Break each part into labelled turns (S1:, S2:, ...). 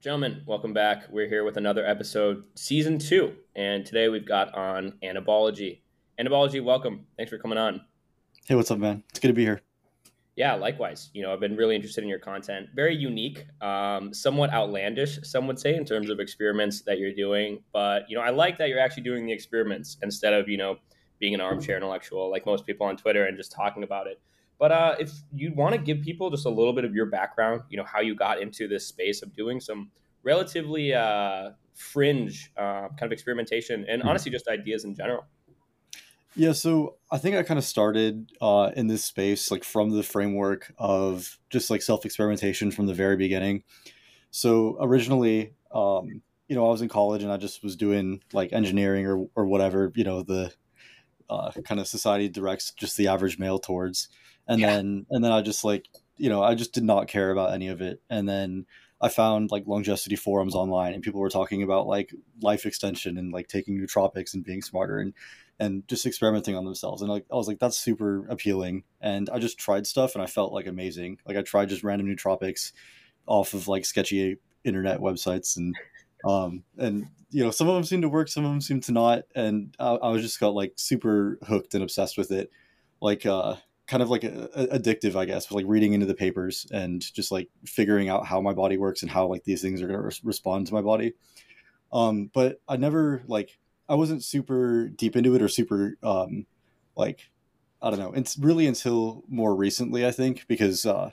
S1: Gentlemen, welcome back. We're here with another episode, season two. And today we've got on Anabology. Anabology, welcome. Thanks for coming on.
S2: Hey, what's up, man? It's good to be here.
S1: Yeah, likewise. You know, I've been really interested in your content. Very unique, um, somewhat outlandish, some would say, in terms of experiments that you're doing. But, you know, I like that you're actually doing the experiments instead of, you know, being an armchair intellectual like most people on Twitter and just talking about it. But uh, if you want to give people just a little bit of your background, you know, how you got into this space of doing some relatively uh, fringe uh, kind of experimentation and mm-hmm. honestly just ideas in general.
S2: Yeah, so I think I kind of started uh, in this space like from the framework of just like self experimentation from the very beginning. So originally, um, you know, I was in college and I just was doing like engineering or or whatever you know the uh, kind of society directs just the average male towards and yeah. then and then I just like you know I just did not care about any of it, and then I found like longevity forums online, and people were talking about like life extension and like taking nootropics and being smarter and and just experimenting on themselves, and like I was like that's super appealing, and I just tried stuff and I felt like amazing. Like I tried just random nootropics off of like sketchy internet websites and um and you know some of them seem to work some of them seem to not. And I, I was just got like super hooked and obsessed with it. Like uh kind of like a, a, addictive, I guess, like reading into the papers and just like figuring out how my body works and how like these things are going to re- respond to my body. Um, but I never like I wasn't super deep into it or super um, like I don't know. It's really until more recently, I think, because uh,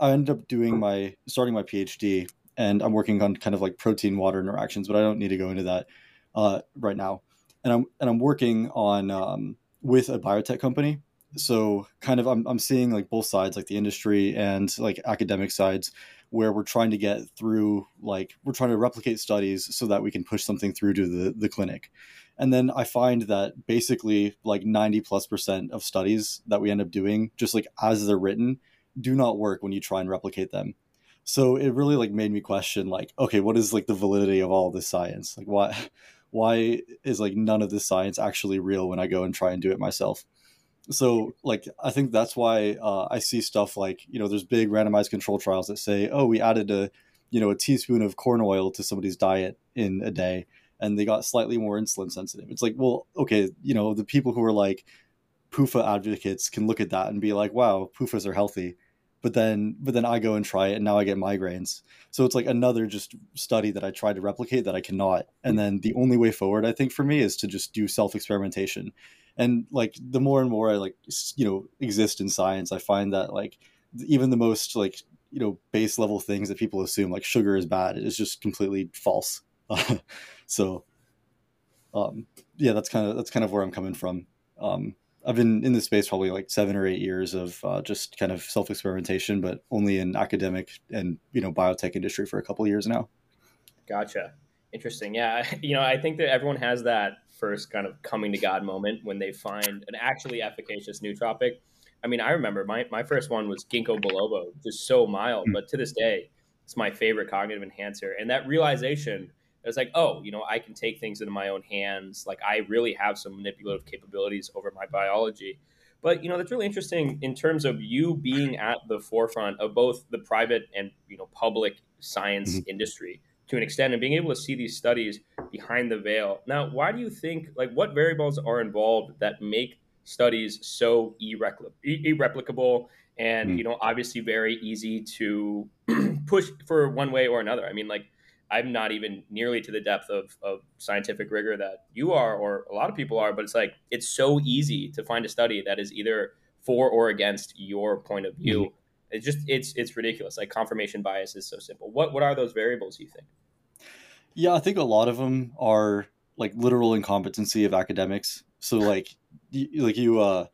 S2: I ended up doing my starting my PhD and I'm working on kind of like protein water interactions, but I don't need to go into that uh, right now. And I'm and I'm working on um, with a biotech company so kind of I'm, I'm seeing like both sides like the industry and like academic sides where we're trying to get through like we're trying to replicate studies so that we can push something through to the, the clinic. And then i find that basically like 90 plus percent of studies that we end up doing just like as they're written do not work when you try and replicate them. So it really like made me question like okay what is like the validity of all this science? Like why why is like none of this science actually real when i go and try and do it myself so like i think that's why uh, i see stuff like you know there's big randomized control trials that say oh we added a you know a teaspoon of corn oil to somebody's diet in a day and they got slightly more insulin sensitive. It's like well okay you know the people who are like PUFA advocates can look at that and be like wow PUFAs are healthy but then but then i go and try it and now i get migraines. So it's like another just study that i try to replicate that i cannot. And then the only way forward i think for me is to just do self experimentation and like the more and more i like you know exist in science i find that like even the most like you know base level things that people assume like sugar is bad is just completely false. So um yeah that's kind of that's kind of where i'm coming from. Um i've been in this space probably like seven or eight years of uh, just kind of self experimentation but only in academic and you know biotech industry for a couple years now
S1: gotcha interesting yeah you know i think that everyone has that first kind of coming to God moment when they find an actually efficacious nootropic. I mean, I remember my, my first one was ginkgo biloba, just so mild, hmm. but to this day, it's my favorite cognitive enhancer. And that realization, it's like, oh, you know, I can take things into my own hands. Like I really have some manipulative capabilities over my biology. But you know, that's really interesting in terms of you being at the forefront of both the private and you know public science mm-hmm. industry to an extent and being able to see these studies behind the veil. Now, why do you think, like, what variables are involved that make studies so irreplicable and, mm. you know, obviously very easy to push for one way or another? I mean, like, I'm not even nearly to the depth of, of scientific rigor that you are or a lot of people are, but it's like, it's so easy to find a study that is either for or against your point of view. Mm. It's just it's it's ridiculous. Like confirmation bias is so simple. What what are those variables you think?
S2: Yeah, I think a lot of them are like literal incompetency of academics. So like, you, like you, uh,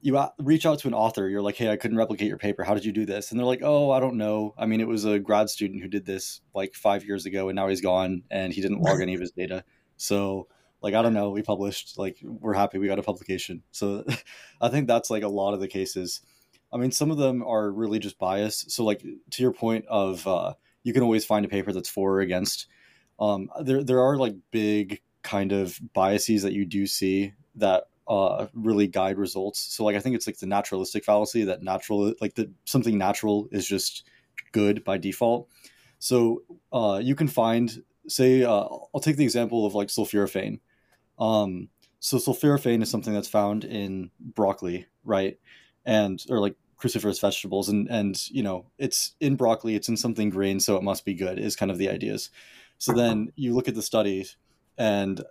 S2: you reach out to an author. You're like, hey, I couldn't replicate your paper. How did you do this? And they're like, oh, I don't know. I mean, it was a grad student who did this like five years ago, and now he's gone, and he didn't log any of his data. So like, I don't know. We published. Like, we're happy we got a publication. So I think that's like a lot of the cases. I mean, some of them are really just bias. So like to your point of uh, you can always find a paper that's for or against um, there there are like big kind of biases that you do see that uh, really guide results. So like I think it's like the naturalistic fallacy that natural like the something natural is just good by default. So uh, you can find, say, uh, I'll take the example of like sulforaphane. Um, so sulforaphane is something that's found in broccoli, right? And or like cruciferous vegetables, and and you know it's in broccoli, it's in something green, so it must be good. Is kind of the ideas. So then you look at the studies, and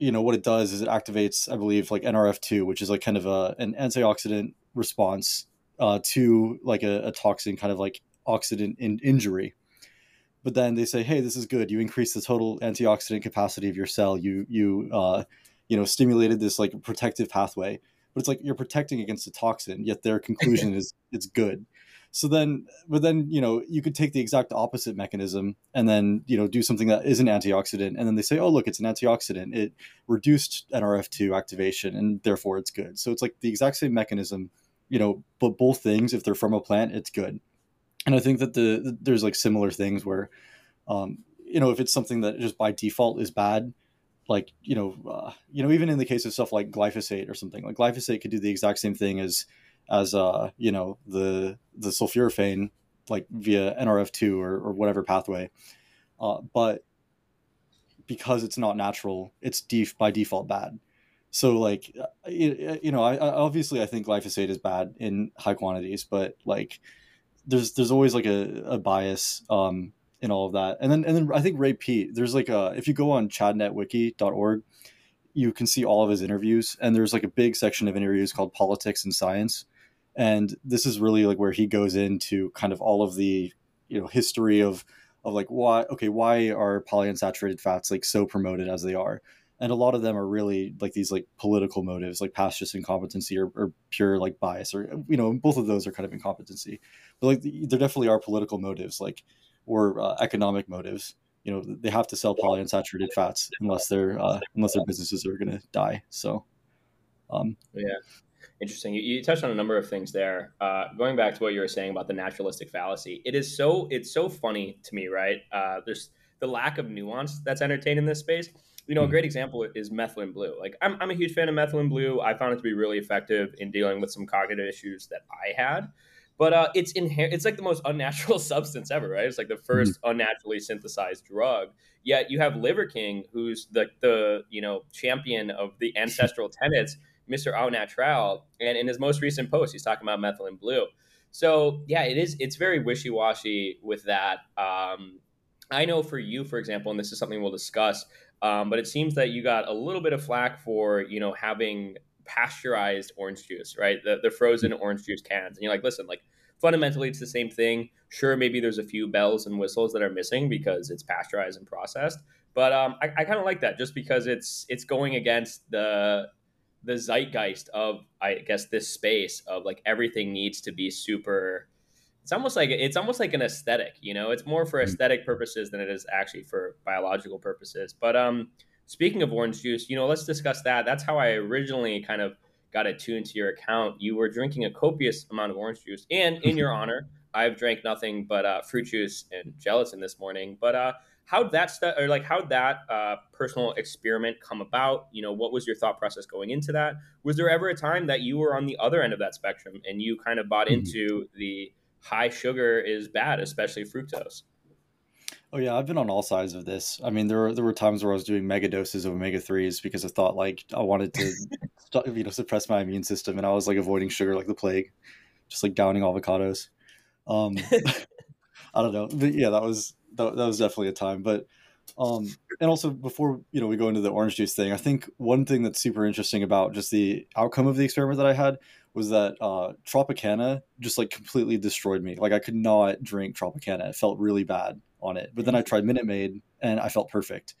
S2: you know what it does is it activates, I believe, like NRF2, which is like kind of a an antioxidant response uh, to like a, a toxin, kind of like oxidant in injury but then they say, "Hey, this is good. You increase the total antioxidant capacity of your cell. You you uh, you know stimulated this like protective pathway." But it's like you're protecting against a toxin, yet their conclusion is it's good. So then, but then you know you could take the exact opposite mechanism and then you know do something that is an antioxidant, and then they say, "Oh, look, it's an antioxidant. It reduced NRF2 activation, and therefore it's good." So it's like the exact same mechanism, you know, but both things, if they're from a plant, it's good and I think that the, the there's like similar things where, um, you know, if it's something that just by default is bad, like you know, uh, you know, even in the case of stuff like glyphosate or something, like glyphosate could do the exact same thing as as uh, you know the the sulforaphane like via NRF2 or, or whatever pathway, uh, but because it's not natural, it's def- by default bad. So like uh, you, you know, I, I obviously I think glyphosate is bad in high quantities, but like there's there's always like a, a bias um, in all of that. And then and then I think Ray Peat, there's like a if you go on chadnetwiki.org, you can see all of his interviews and there's like a big section of interviews called politics and science. And this is really like where he goes into kind of all of the, you know, history of of like why okay, why are polyunsaturated fats like so promoted as they are? and a lot of them are really like these like political motives like past just incompetency or, or, pure like bias or you know both of those are kind of incompetency. But like there definitely are political motives like or uh, economic motives. You know they have to sell polyunsaturated fats unless their uh, unless their businesses are going to die so
S1: um, yeah interesting you, you, touched on a number of things there uh, going back to what you were saying about the naturalistic fallacy it is so it's so funny to me right uh, there's the lack of nuance that's entertained in this space you know, a hmm. great example is methylene blue. Like, I'm, I'm a huge fan of methylene blue. I found it to be really effective in dealing with some cognitive issues that I had. But uh, it's inherent. It's like the most unnatural substance ever, right? It's like the 1st mm-hmm. unnaturally synthesized drug. Yet you have Liver King, who's the the you know champion of the ancestral tenets, Mister Au Natural, and in his most recent post, he's talking about methylene blue. So yeah, it is. It's very wishy washy with that. Um, I know for you, for example, and this is something we'll discuss. Um, but it seems that you got a little bit of flack for you know having pasteurized orange juice, right? The, the frozen orange juice cans, and you're like, listen, like fundamentally it's the same thing. Sure, maybe there's a few bells and whistles that are missing because it's pasteurized and processed, but um, I, I kind of like that just because it's it's going against the the zeitgeist of I guess this space of like everything needs to be super it's almost like it's almost like an aesthetic you know? It's more for mm. aesthetic purposes than it is actually for biological purposes. But um speaking of orange juice you know let's discuss that. That's how i originally kind of got attuned to your account. You were drinking a copious amount of orange juice. And in your honor i've drank nothing but uh, fruit juice and gelatin this morning. But uh how'd that stu- or like how'd that uh, personal experiment come about you know what was your thought process going into that was there ever a time that you were on the other end of that spectrum and you kind of bought mm-hmm. into the high sugar is bad, especially fructose.
S2: Oh yeah, I've been on all sides of this. I mean, there were there were times where I was doing mega doses of omega threes because I thought like I wanted to, you know, suppress my immune system, and I was like avoiding sugar like the plague, just like downing avocados. Um, I don't know, but yeah, that was that, that was definitely a time. But um, and also before you know we go into the orange juice thing, I think one thing that's super interesting about just the outcome of the experiment that I had was that uh, Tropicana just like completely destroyed me. Like I could not drink Tropicana. It felt really bad on it. But then I tried Minute Maid and I felt perfect.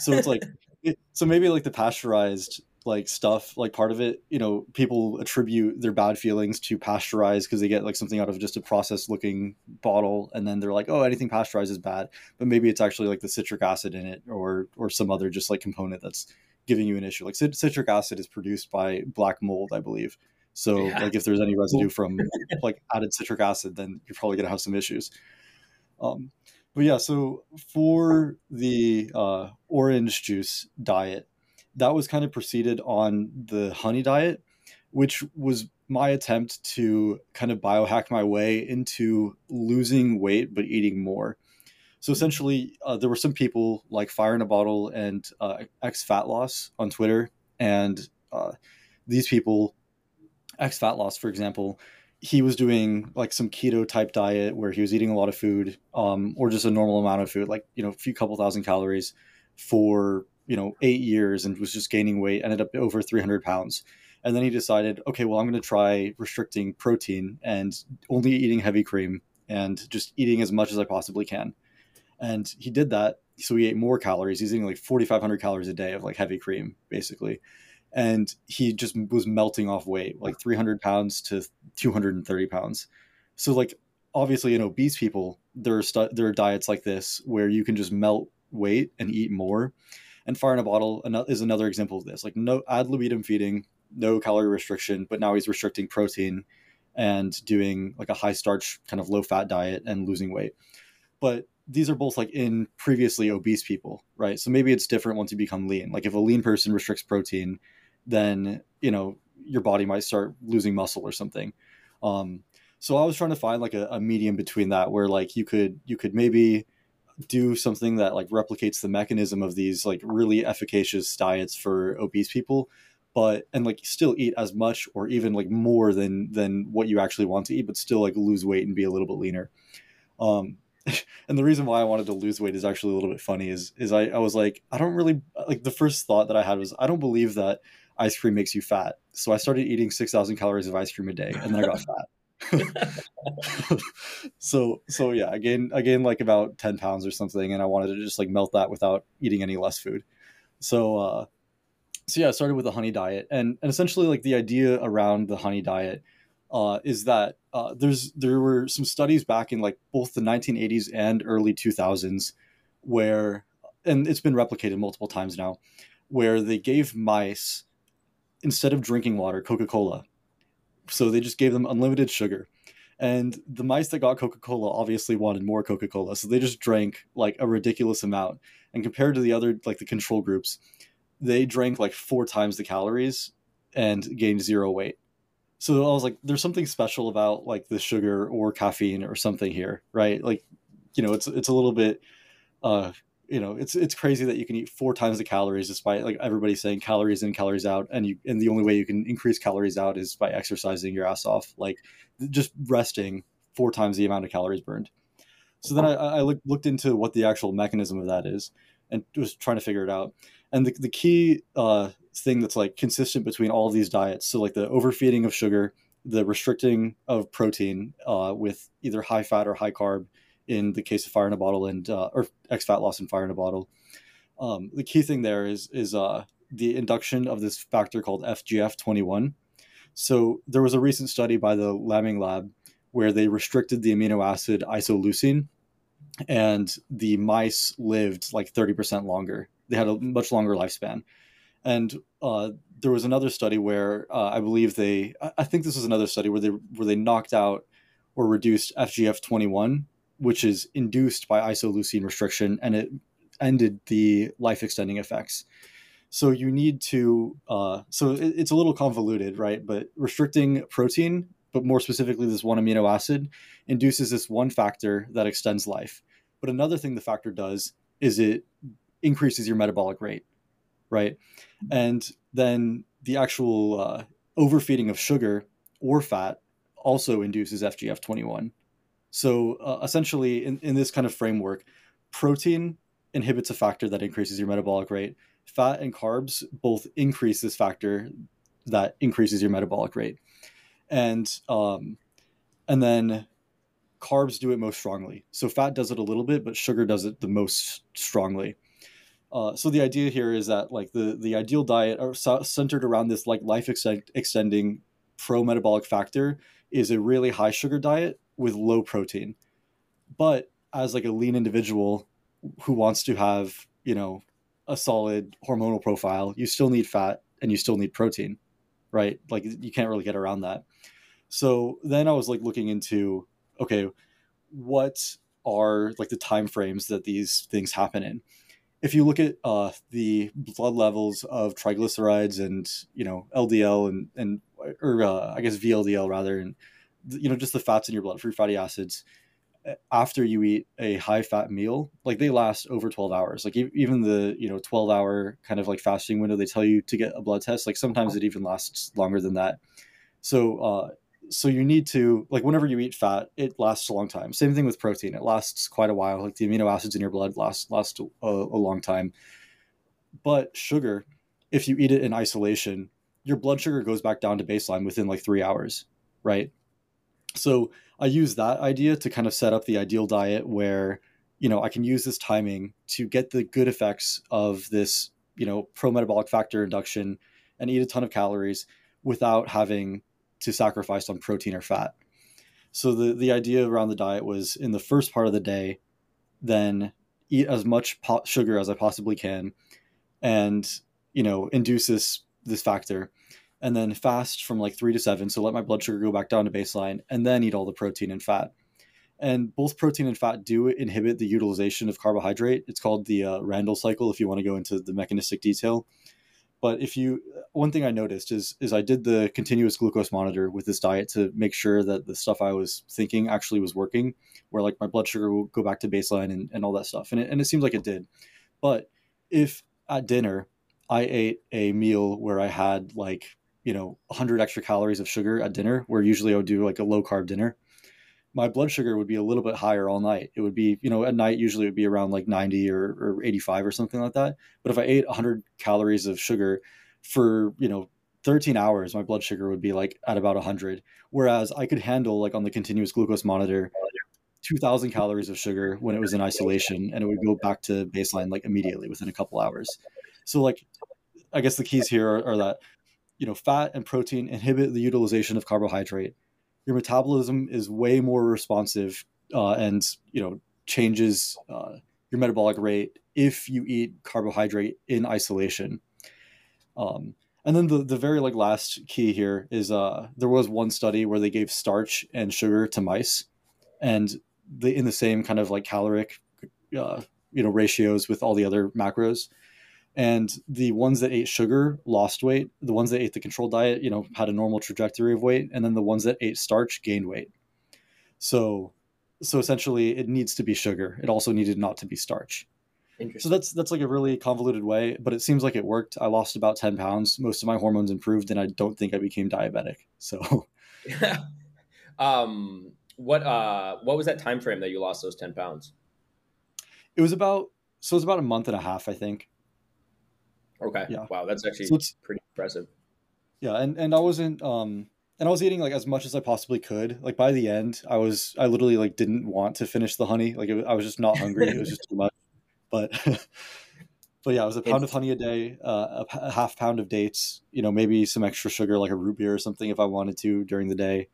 S2: So it's like, so maybe like the pasteurized like stuff, like part of it, you know, people attribute their bad feelings to pasteurized because they get like something out of just a processed looking bottle, and then they're like, oh, anything pasteurized is bad. But maybe it's actually like the citric acid in it, or or some other just like component that's giving you an issue. Like citric acid is produced by black mold, I believe. So yeah. like if there's any residue from like added citric acid, then you're probably gonna have some issues. Um, but yeah, so for the uh, orange juice diet, that was kind of preceded on the honey diet, which was my attempt to kind of biohack my way into losing weight but eating more. So essentially, uh, there were some people like Fire in a Bottle and uh, X Fat Loss on Twitter, and uh, these people, X Fat Loss, for example, he was doing like some keto type diet where he was eating a lot of food, um, or just a normal amount of food, like you know, a few couple thousand calories, for you know eight years, and was just gaining weight, ended up over three hundred pounds. And then he decided, okay, well, I'm going to try restricting protein and only eating heavy cream and just eating as much as I possibly can. And he did that. So he ate more calories. He's eating like 4,500 calories a day of like heavy cream, basically. And he just was melting off weight, like 300 pounds to 230 pounds. So, like, obviously, in obese people, there are, stu- there are diets like this where you can just melt weight and eat more. And Fire in a Bottle is another example of this. Like, no ad libitum feeding, no calorie restriction, but now he's restricting protein and doing like a high starch kind of low fat diet and losing weight. But these are both like in previously obese people, right? So maybe it's different once you become lean. Like if a lean person restricts protein, then you know your body might start losing muscle or something. Um, so I was trying to find like a, a medium between that, where like you could you could maybe do something that like replicates the mechanism of these like really efficacious diets for obese people but and like still eat as much or even like more than than what you actually want to eat but still like lose weight and be a little bit leaner. Um and the reason why i wanted to lose weight is actually a little bit funny is is i, I was like i don't really like the first thought that i had was i don't believe that ice cream makes you fat. So i started eating 6000 calories of ice cream a day and then i got fat so so yeah I gained I gained like about 10 pounds or something and I wanted to just like melt that without eating any less food. So uh so yeah, I started with the honey diet, and and essentially like the idea around the honey diet uh, is that uh, there's there were some studies back in like both the 1980s and early 2000s where, and it's been replicated multiple times now, where they gave mice instead of drinking water Coca Cola, so they just gave them unlimited sugar. And the mice that got Coca Cola obviously wanted more Coca Cola, so they just drank like a ridiculous amount. And compared to the other, like the control groups, they drank like four times the calories and gained zero weight. So I was like, there's something special about like the sugar or caffeine or something here, right? Like, you know, it's it's a little bit, uh, you know, it's it's crazy that you can eat four times the calories despite like everybody saying calories in, calories out, and you and the only way you can increase calories out is by exercising your ass off, like just resting four times the amount of calories burned. So then I, I looked looked into what the actual mechanism of that is, and was trying to figure it out and the, the key uh, thing that's like consistent between all of these diets so like the overfeeding of sugar the restricting of protein uh, with either high fat or high carb in the case of fire in a bottle and uh, or x fat loss and fire in a bottle. Um, the key thing there is is uh, the induction of this factor called fgf21 so there was a recent study by the Lamming lab where they restricted the amino acid isoleucine and the mice lived like 30% longer. They had a much longer lifespan. And uh, there was another study where uh, I believe they, I think this was another study where they where they knocked out or reduced FGF twenty one, which is induced by isoleucine restriction, and it ended the life extending effects. So you need to, uh, so it, it's a little convoluted, right? But restricting protein, but more specifically this one amino acid, induces this one factor that extends life. But another thing the factor does is it increases your metabolic rate, right? And then the actual uh, overfeeding of sugar or fat also induces FGF21. So uh, essentially, in, in this kind of framework, protein inhibits a factor that increases your metabolic rate. Fat and carbs both increase this factor that increases your metabolic rate, and um, and then carbs do it most strongly. So fat does it a little bit, but sugar does it the most strongly. Uh, so the idea here is that like the the ideal diet are centered around this like life extending pro metabolic factor is a really high sugar diet with low protein. But as like a lean individual who wants to have you know a solid hormonal profile, you still need fat and you still need protein, right? Like you can't really get around that. So then I was like looking into okay, what are like the time frames that these things happen in? if you look at uh, the blood levels of triglycerides and you know LDL and and or uh, I guess VLDL rather, and you know just the fats in your blood, free fatty acids, after you eat a high fat meal, like they last over 12 hours. Like even the, you know, 12 hour kind of like fasting window, they tell you to get a blood test. Like sometimes it even lasts longer than that. So, uh, so you need to like whenever you eat fat, it lasts a long time. Same thing with protein; it lasts quite a while. Like the amino acids in your blood last last a, a long time. But sugar, if you eat it in isolation, your blood sugar goes back down to baseline within like three hours, right? So I use that idea to kind of set up the ideal diet where you know I can use this timing to get the good effects of this you know pro metabolic factor induction and eat a ton of calories without having to sacrifice on protein or fat. So the the idea around the diet was in the first part of the day, then eat as much po- sugar as I possibly can, and you know induce this this factor, and then fast from like three to seven. So let my blood sugar go back down to baseline, and then eat all the protein and fat. And both protein and fat do inhibit the utilization of carbohydrate. It's called the uh, Randle cycle. If you want to go into the mechanistic detail, but if you, one thing I noticed is is I did the continuous glucose monitor with this diet to make sure that the stuff I was thinking actually was working, where like my blood sugar will go back to baseline and, and all that stuff, and it, and it seems like it did. But if at dinner I ate a meal where I had like you know 100 extra calories of sugar at dinner, where usually I would do like a low carb dinner, my blood sugar would be a little bit higher all night. It would be, you know, at night usually it would be around like 90 or, or 85 or something like that. But if I ate 100 calories of sugar for, you know, 13 hours, my blood sugar would be like at about 100. Whereas I could handle, like on the continuous glucose monitor, 2000 calories of sugar when it was in isolation and it would go back to baseline like immediately within a couple hours. So, like, I guess the keys here are, are that, you know, fat and protein inhibit the utilization of carbohydrate your metabolism is way more responsive uh, and you know changes uh, your metabolic rate if you eat carbohydrate in isolation. Um, and then the, the very like last key here is uh, there was one study where they gave starch and sugar to mice, and they in the same kind of like caloric uh, you know ratios with all the other macros, and the ones that ate sugar lost weight. The ones that ate the controlled diet you know had a normal trajectory of weight. And then the ones that ate starch gained weight. So so essentially it needs to be sugar. It also needed not to be starch. So that's that's like a really convoluted way but it seems like it worked. I lost about 10 pounds. Most of my hormones improved and i don't think i became diabetic. So
S1: um what uh what was that time frame that you lost those 10 pounds?
S2: It was about so it was about a month and a half i think
S1: Okay. Yeah. Wow, that's actually so pretty impressive.
S2: Yeah, and and I wasn't um and I was eating like as much as I possibly could. Like by the end, I was I literally like didn't want to finish the honey. Like it, I was just not hungry. it was just too much. But but yeah, it was a pound of honey a day, uh, a, a, half pound of dates. You know, maybe some extra sugar, like a root beer or something, if I wanted to during the day.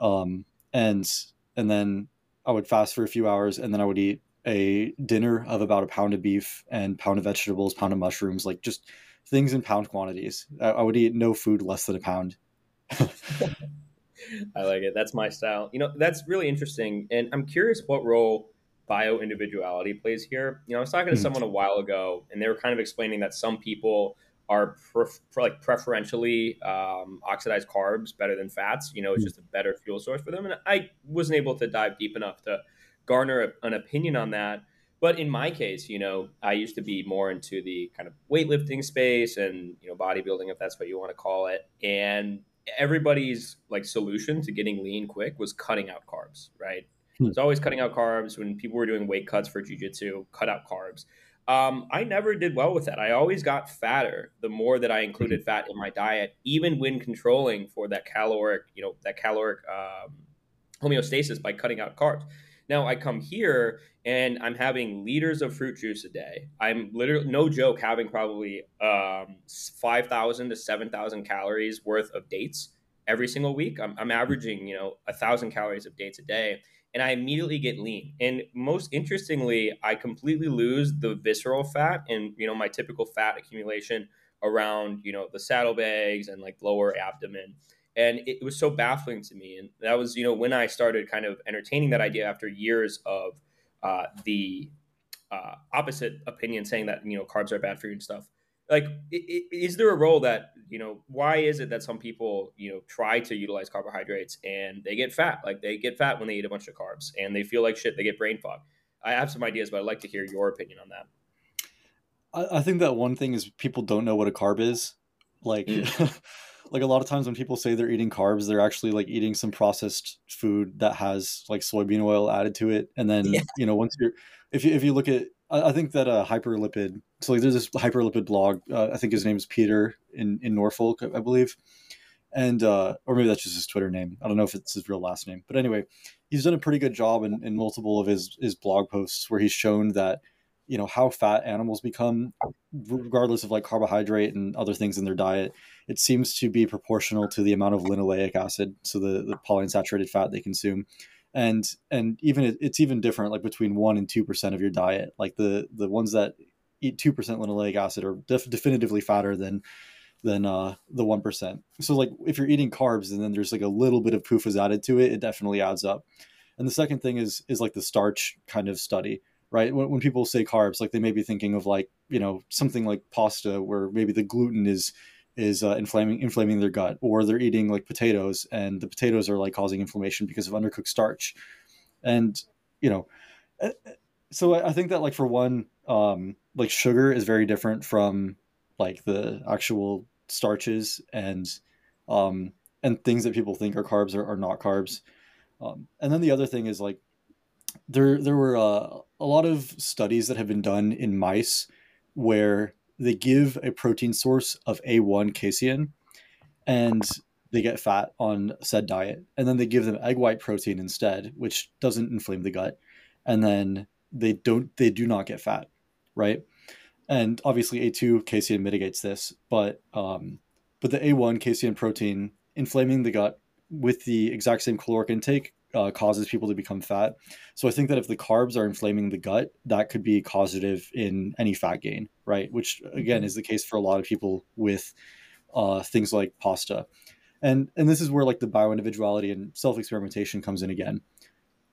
S2: Um, and and then I would fast for a few hours, and then I would eat a dinner of about a pound of beef and pound of vegetables, pound of mushrooms, like just things in pound quantities. I, I would eat no food less than a pound.
S1: I like it. That's my style. You know, that's really interesting. And I'm curious what role bio individuality plays here. You know, I was talking to mm. someone a while ago and they were kind of explaining that some people are pref- like preferentially um, oxidized carbs better than fats. You know, it's mm. just a better fuel source for them. And I wasn't able to dive deep enough to garner an opinion on that. But in my case, you know, I used to be more into the kind of weightlifting space and, you know, bodybuilding, if that's what you want to call it. And everybody's like solution to getting lean quick was cutting out carbs, right? Hmm. It's always cutting out carbs. When people were doing weight cuts for jujitsu, cut out carbs. Um, I never did well with that. I always got fatter the more that I included hmm. fat in my diet, even when controlling for that caloric, you know, that caloric um, homeostasis by cutting out carbs. Now I come here and I'm having liters of fruit juice a day. I'm literally, no joke, having probably um, 5,000 to 7,000 calories worth of dates every single week. I'm, I'm averaging, you know, a thousand calories of dates a day. And I immediately get lean. And most interestingly, I completely lose the visceral fat and, you know, my typical fat accumulation around, you know, the saddlebags and like lower abdomen and it was so baffling to me and that was you know when i started kind of entertaining that idea after years of uh, the uh, opposite opinion saying that you know carbs are bad for you and stuff like is there a role that You know, why is it that some people, you know, try to utilize carbohydrates and they get fat? Like they get fat when they eat a bunch of carbs and they feel like shit. They get brain fog. I have some ideas, but I'd like to hear your opinion on that.
S2: I, I think that one thing is people don't know what a carb is. Like, mm. like a lot of times when people say they're eating carbs, they're actually like eating some processed food that has like soybean oil added to it. And then yeah. you know once you're if you if you look at I think that a uh, hyperlipid. So like, there's this hyperlipid blog. Uh, I think his name is Peter in in Norfolk, I believe, and uh, or maybe that's just his Twitter name. I don't know if it's his real last name, but anyway, he's done a pretty good job in, in multiple of his his blog posts where he's shown that you know how fat animals become regardless of like carbohydrate and other things in their diet it seems to be proportional to the amount of linoleic acid so the, the polyunsaturated fat they consume. And and even it's even different like between 1 and 2% of your diet. Like the the ones that eat 2% linoleic acid are def- definitively fatter than than uh, the 1% so like if you're eating carbs and then there's like a little bit of PUFAs added to it it definitely adds up. And the second thing is is like the starch kind of study right? When, when people say carbs, like they may be thinking of like you know something like pasta, where maybe the gluten is is uh, inflaming inflaming their gut, or they're eating like potatoes, and the potatoes are like causing inflammation because of undercooked starch, and you know, eh, eh, so I think that like for one, um, like sugar is very different from like the actual starches and um, and things that people think are carbs are, are not carbs. Um, and then the other thing is like there there were uh, a lot of studies that have been done in mice where they give a protein source of A1 casein and they get fat on said diet. And then they give them egg white protein instead, which doesn't inflame the gut. And then they don't they do not get fat, right? And obviously A2 casein mitigates this, but um, but the A1 casein protein inflaming the gut with the exact same caloric intake uh, causes people to become fat. So I think that if the carbs are inflaming the gut, that could be causative in any fat gain, right? Which again mm-hmm. is the case for a lot of people with uh, things like pasta. And and this is where like the bioindividuality and self experimentation comes in again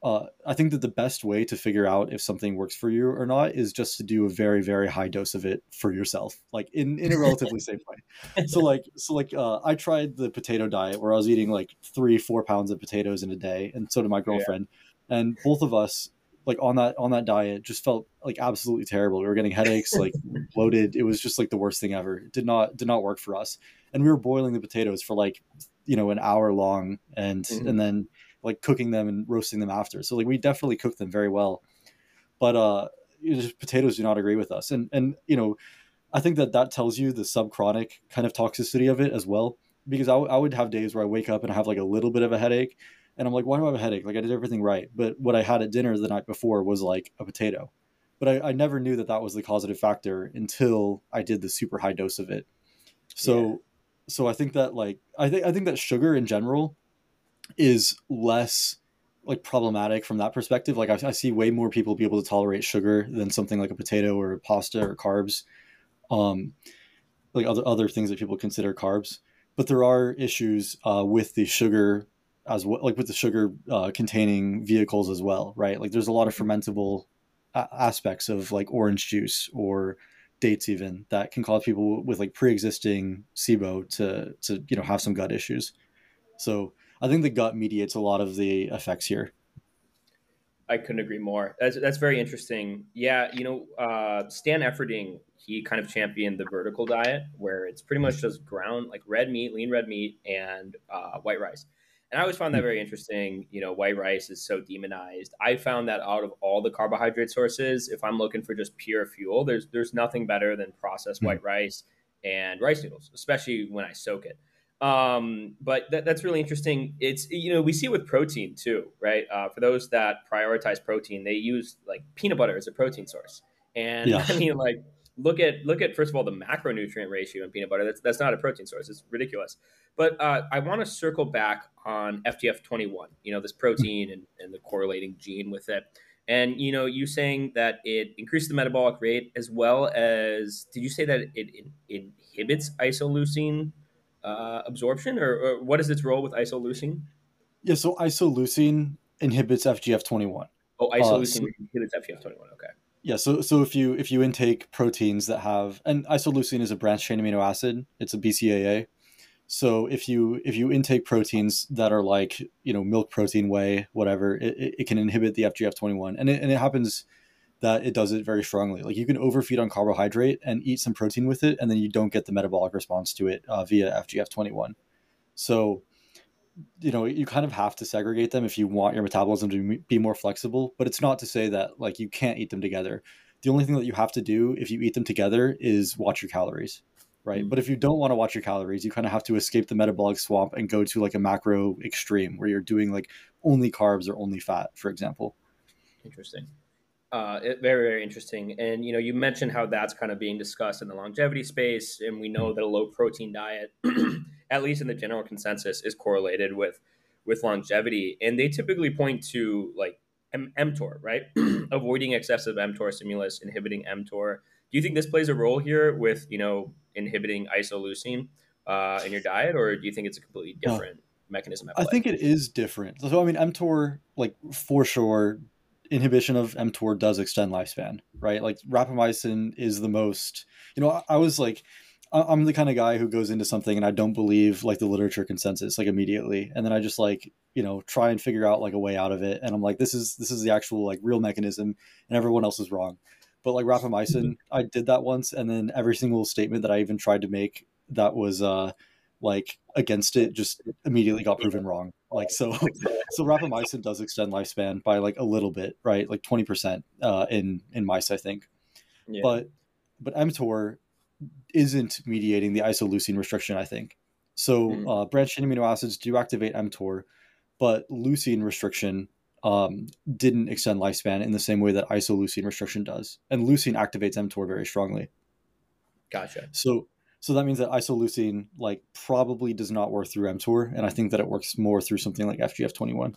S2: uh, I think that the best way to figure out if something works for you or not is just to do a very very high dose of it for yourself, like in in a relatively safe way. So like so like uh, I tried the potato diet where I was eating like three four pounds of potatoes in a day, and so did my girlfriend, yeah. and both of us like on that on that diet just felt like absolutely terrible. We were getting headaches, like bloated. It was just like the worst thing ever. It did not did not work for us, and we were boiling the potatoes for like you know an hour long, and mm-hmm. and then like cooking them and roasting them after. So like we definitely cook them very well, but uh, potatoes do not agree with us. And and you know, I think that that tells you the subchronic kind of toxicity of it as well. Because I, w- I would have days where I wake up and I have like a little bit of a headache, and I'm like, why do I have a headache? Like I did everything right, but what I had at dinner the night before was like a potato. But I, I never knew that that was the causative factor until I did the super high dose of it. So, yeah. so I think that like I think I think that sugar in general is less like problematic from that perspective. Like I, I, see way more people be able to tolerate sugar than something like a potato or pasta or carbs, um, like other other things that people consider carbs. But there are issues uh, with the sugar as well, like with the sugar uh, containing vehicles as well, right? Like there's a lot of fermentable a- aspects of like orange juice or dates even that can cause people with like pre-existing SIBO to to you know have some gut issues. So I think the gut mediates a lot of the effects here.
S1: I couldn't agree more. That's that's very interesting. Yeah, you know, uh, Stan Efferding, he kind of championed the vertical diet, where it's pretty much just ground like red meat, lean red meat, and uh, white rice. And I always found that very interesting. You know, white rice is so demonized. I found that out of all the carbohydrate sources, if I'm looking for just pure fuel, there's there's nothing better than processed mm-hmm. white rice and rice noodles, especially when I soak it. Um, but that, that's really interesting. It's you know we see it with protein too, right? Uh, for those that prioritize protein, they use like peanut butter as a protein source, and yeah. I mean like look at look at first of all the macronutrient ratio in peanut butter. That's that's not a protein source. It's ridiculous. But uh, I want to circle back on FGF21. You know this protein and, and the correlating gene with it. And you know, you saying that it increases the metabolic rate as well as did you say that it, it inhibits isoleucine uh, absorption, or, or, what is its role with isoleucine?
S2: Yeah, so isoleucine inhibits FGF21.
S1: Oh, isoleucine uh, so, inhibits FGF21. Okay.
S2: Yeah, so so if you if you intake proteins that have and isoleucine is a branched chain amino acid, it's a BCAA. So if you if you intake proteins that are like you know milk protein whey whatever, it, it can inhibit the FGF21, and it, and it happens that it does it very strongly. Like you can overfeed on carbohydrate and eat some protein with it, and then you don't get the metabolic response to it uh, via FGF21. So you know you kind of have to segregate them if you want your metabolism to be more flexible but it's not to say that like you can't eat them together the only thing that you have to do if you eat them together is watch your calories right mm-hmm. but if you don't want to watch your calories you kind of have to escape the metabolic swamp and go to like a macro extreme where you're doing like only carbs or only fat for example
S1: interesting uh, it, very very interesting. And you know you mentioned how that's kind of being discussed in the longevity space and we know mm-hmm. that a low protein diet at least in the general consensus is correlated with with longevity. And they typically point to like mtor right? Avoiding excessive mtor stimulus inhibiting mtor. Do you think this plays a role here with you know inhibiting isoleucine uh, in your diet or do you think it's a completely different mechanism
S2: i think it is different. So i mean mtor like for sure inhibition of mTOR does extend lifespan, right? Like rapamycin is the most, you know, I, I was like, I'm the kind of guy who goes into something and I don't believe like the literature consensus like immediately, and then I just like you know try and figure out like a way out of it, and I'm like, this is this is the actual like real mechanism, and everyone else is wrong. But like rapamycin, mm-hmm. I did that once, and then every single statement that I even tried to make that was uh like against it just immediately got proven wrong. Like so, so rapamycin does extend lifespan by like a little bit, right? Like twenty percent uh, in in mice, I think. Yeah. But but mTOR isn't mediating the isoleucine restriction, I think. So mm-hmm. uh, branched chain amino acids do activate mTOR, but leucine restriction um, didn't extend lifespan in the same way that isoleucine restriction does, and leucine activates mTOR very strongly.
S1: Gotcha.
S2: So so that means that isoleucine like probably does not work through mTOR, and I think that it works more through something like FGF21.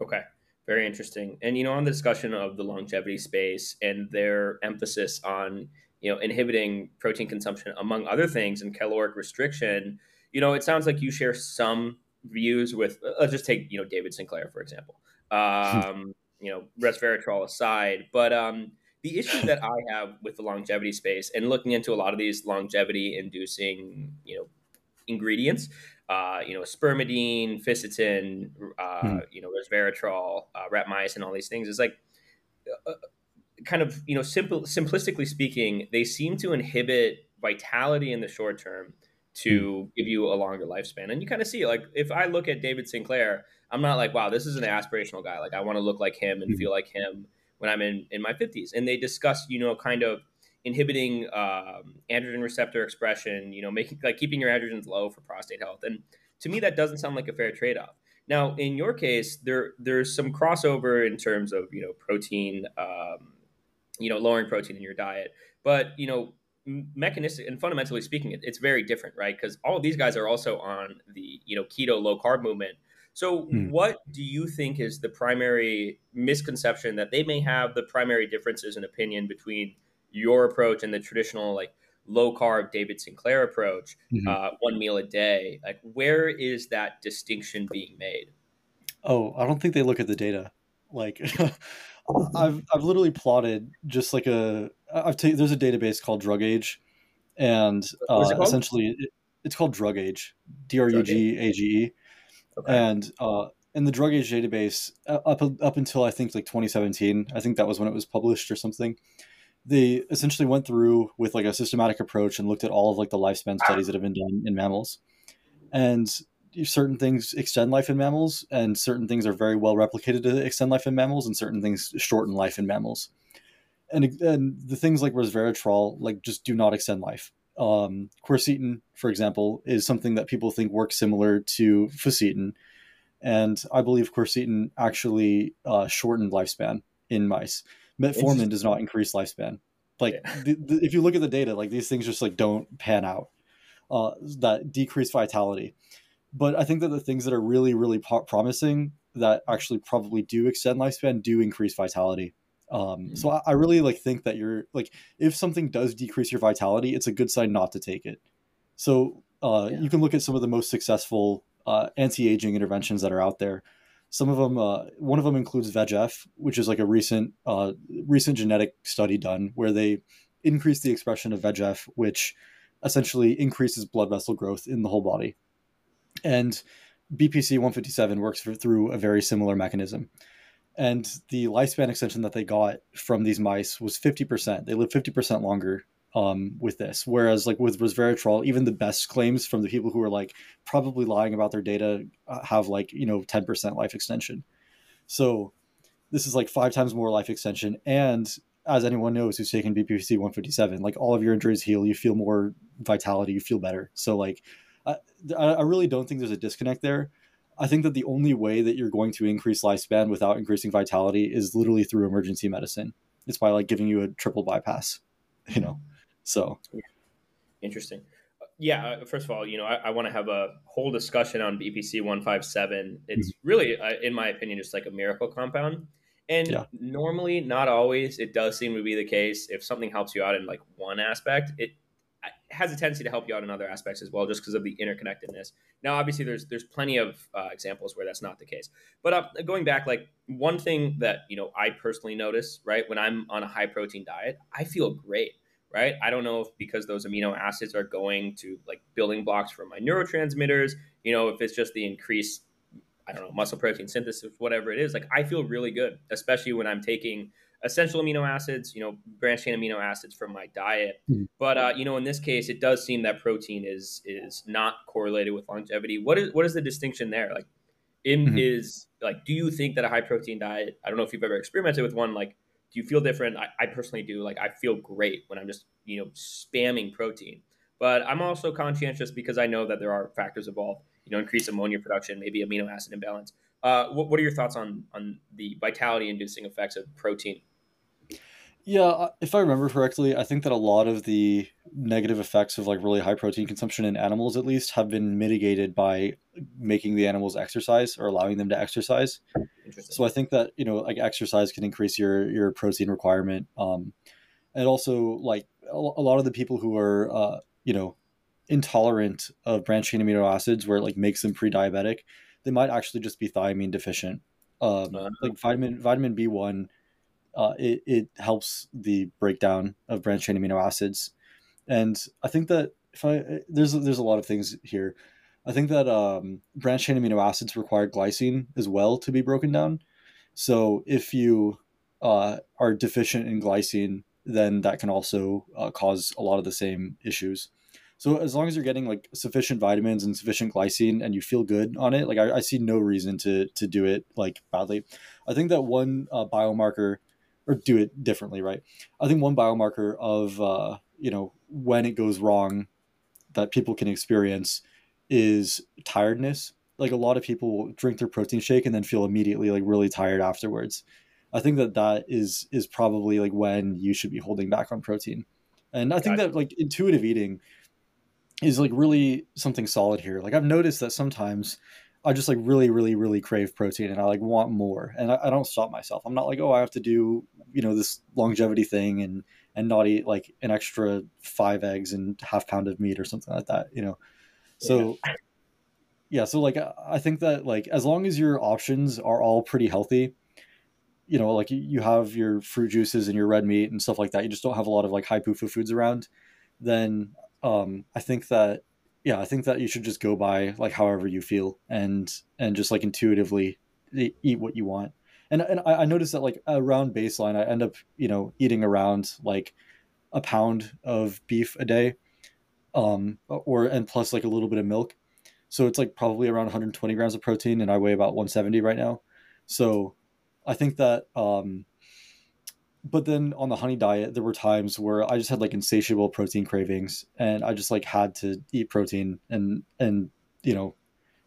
S1: Okay, very interesting. And you know, on the discussion of the longevity space and their emphasis on you know inhibiting protein consumption among other things and caloric restriction, you know, it sounds like you share some views with. Let's just take you know David Sinclair for example. Um, you know, resveratrol aside, but um, the issue that I have with the longevity space and looking into a lot of these longevity inducing, you know, ingredients, uh, you know, spermidine, fisetin, uh, hmm. you know, resveratrol, uh, rapamycin, all these things is like uh, uh, kind of, you know, simple, simplistically speaking, they seem to inhibit vitality in the short term to hmm. give you a longer lifespan. And you kind of see like if I look at David Sinclair, I'm not like, wow, this is an aspirational guy. Like I want to look like him and hmm. feel like him when I'm in, in my 50s. And they discuss, you know, kind of inhibiting um, androgen receptor expression, you know, making like keeping your androgens low for prostate health. And to me, that doesn't sound like a fair trade off. Now, in your case, there there's some crossover in terms of you know protein, um, you know, lowering protein in your diet, but you know, mechanistic and fundamentally speaking, it, it's very different, right? Because all of these guys are also on the you know keto low carb movement, so, hmm. what do you think is the primary misconception that they may have the primary differences in opinion between your approach and the traditional, like, low carb David Sinclair approach, mm-hmm. uh, one meal a day? Like, where is that distinction being made?
S2: Oh, I don't think they look at the data. Like, I've I've literally plotted just like a I've taken there's a database called DrugAge, and uh, essentially it, it's called DrugAge, D R U G A G E Okay. And uh, in the DrugAge database, uh, up up until I think like 2017, I think that was when it was published or something. They essentially went through with like a systematic approach and looked at all of like the lifespan studies that have been done in mammals, and certain things extend life in mammals, and certain things are very well replicated to extend life in mammals, and certain things shorten life in mammals. And, and the things like resveratrol like just do not extend life um, quercetin, for example, is something that people think works similar to fisetin, and I believe quercetin actually uh, shortened lifespan in mice. Metformin does not increase lifespan. Like yeah. the, the, if you look at the data, like these things just like don't pan out. Uh, that decrease vitality. But I think that the things that are really, really po- promising that actually probably do extend lifespan do increase vitality. Um, so I, I, really like think that you're like if something does decrease your vitality, it's a good sign not to take it. So uh, yeah. you can look at some of the most successful uh, anti-aging interventions that are out there. some of them, uh, one of them includes VEGF, which is like a recent uh, recent genetic study done where they increase the expression of VEGF, which essentially increases blood vessel growth in the whole body. And BPC 157 works for, through a very similar mechanism. And the lifespan extension that they got from these mice was 50%. They lived 50% longer um, with this. Whereas like with resveratrol, even the best claims from the people who are like probably lying about their data uh, have like you know 10% life extension. So this is like five times more life extension. And as anyone knows who's taken BPC 157, like all of your injuries heal, you feel more vitality, you feel better. So like I, I really don't think there's a disconnect there. I think that the only way that you're going to increase lifespan without increasing vitality is literally through emergency medicine. It's by like giving you a triple bypass, you know. So
S1: interesting. Yeah, uh, first of all, you know, I, I want to have a whole discussion on BPC 157. It's mm-hmm. really, uh, in my opinion, just like a miracle compound. And yeah. normally, not always, it does seem to be the case. If something helps you out in like one aspect, it has a tendency to help you out in other aspects as well, just because of the interconnectedness. Now, obviously, there's there's plenty of uh, examples where that's not the case. But uh, going back, like one thing that you know I personally notice, right, when I'm on a high protein diet, I feel great right? I don't know if because those amino acids are going to like building blocks for my neurotransmitters, you know, if it's just the increased, I don't know, muscle protein synthesis, whatever it is. Like I feel really good, especially when I'm taking essential amino acids, you know, branched chain amino acids from my diet. Mm-hmm. But uh, you know, in this case, it does seem that protein is is not correlated with longevity. What is what is the distinction there? Like, in mm-hmm. is like, do you think that a high protein diet? I don't know if you've ever experimented with one. Like, do you feel different? I, I personally do. Like I feel great when I'm just you know spamming protein. But I'm also conscientious because I know that there are factors involved. You know, increased ammonia production, maybe amino acid imbalance. Uh, what, what are your thoughts on on the vitality inducing effects of protein?
S2: Yeah, uh, if I remember correctly, I think that a lot of the negative effects of like really high protein consumption in animals, at least, have been mitigated by making the animals exercise or allowing them to exercise. So I think that you know, like exercise can increase your your protein requirement, um, and also like a lot of the people who are uh, you know intolerant of branched chain amino acids, where it like makes them pre-diabetic, they might actually just be thiamine deficient. Um, uh-huh. Like vitamin vitamin B one uh, it, it helps the breakdown of branched chain amino acids. And I think that if I there's there's a lot of things here. I think that um, branched chain amino acids require glycine as well to be broken down. So if you uh, are deficient in glycine, then that can also uh, cause a lot of the same issues. So as long as you're getting like sufficient vitamins and sufficient glycine and you feel good on it, like I, I see no reason to to do it like badly. I think that one uh, biomarker or do it differently, right? I think one biomarker of uh, you know when it goes wrong that people can experience is tiredness. Like a lot of people will drink their protein shake and then feel immediately like really tired afterwards. I think that that is is probably like when you should be holding back on protein. And I think that like intuitive eating is like really something solid here. Like I've noticed that sometimes I just like really, really, really crave protein and I like want more. And I, I, don't stop myself. I'm not like, oh, I have to do, you know, this longevity thing and and not eat like an extra five eggs and half pound of meat or something like that, you know. So yeah, yeah so like I think that like as long as your options are all pretty healthy, you know, like you have your fruit juices and your red meat and stuff like that, you just don't have a lot of like high PUFA foods around, then um I think that yeah, I think that you should just go by like however you feel and and just like intuitively eat what you want. And and I, I noticed that like around baseline, I end up you know eating around like a pound of beef a day, um, or and plus like a little bit of milk. So it's like probably around 120 grams of protein, and I weigh about 170 right now. So I think that um, but then on the honey diet there were times where i just had like insatiable protein cravings and i just like had to eat protein and and you know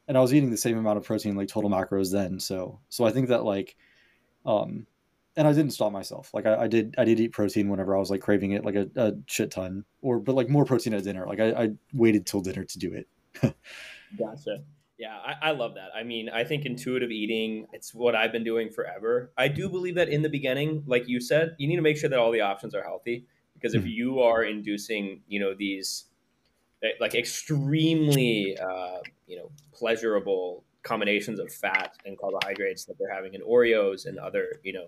S2: and i was eating the same amount of protein like total macros then so so i think that like um and i didn't stop myself. Like i, I did i did eat protein whenever i was like craving it like a, a shit ton or but like more protein at dinner. Like i, I waited till dinner to do it.
S1: Gotcha yeah, I, I, love that. I mean, I think intuitive eating, it's what I've been doing forever. I do believe that in the beginning, like you said, you need to make sure that all the options are healthy. Because if mm-hmm. you are inducing, you know, these eh, like extremely, uh, you know, pleasurable combinations of fat and carbohydrates that they're having in Oreos and other, you know,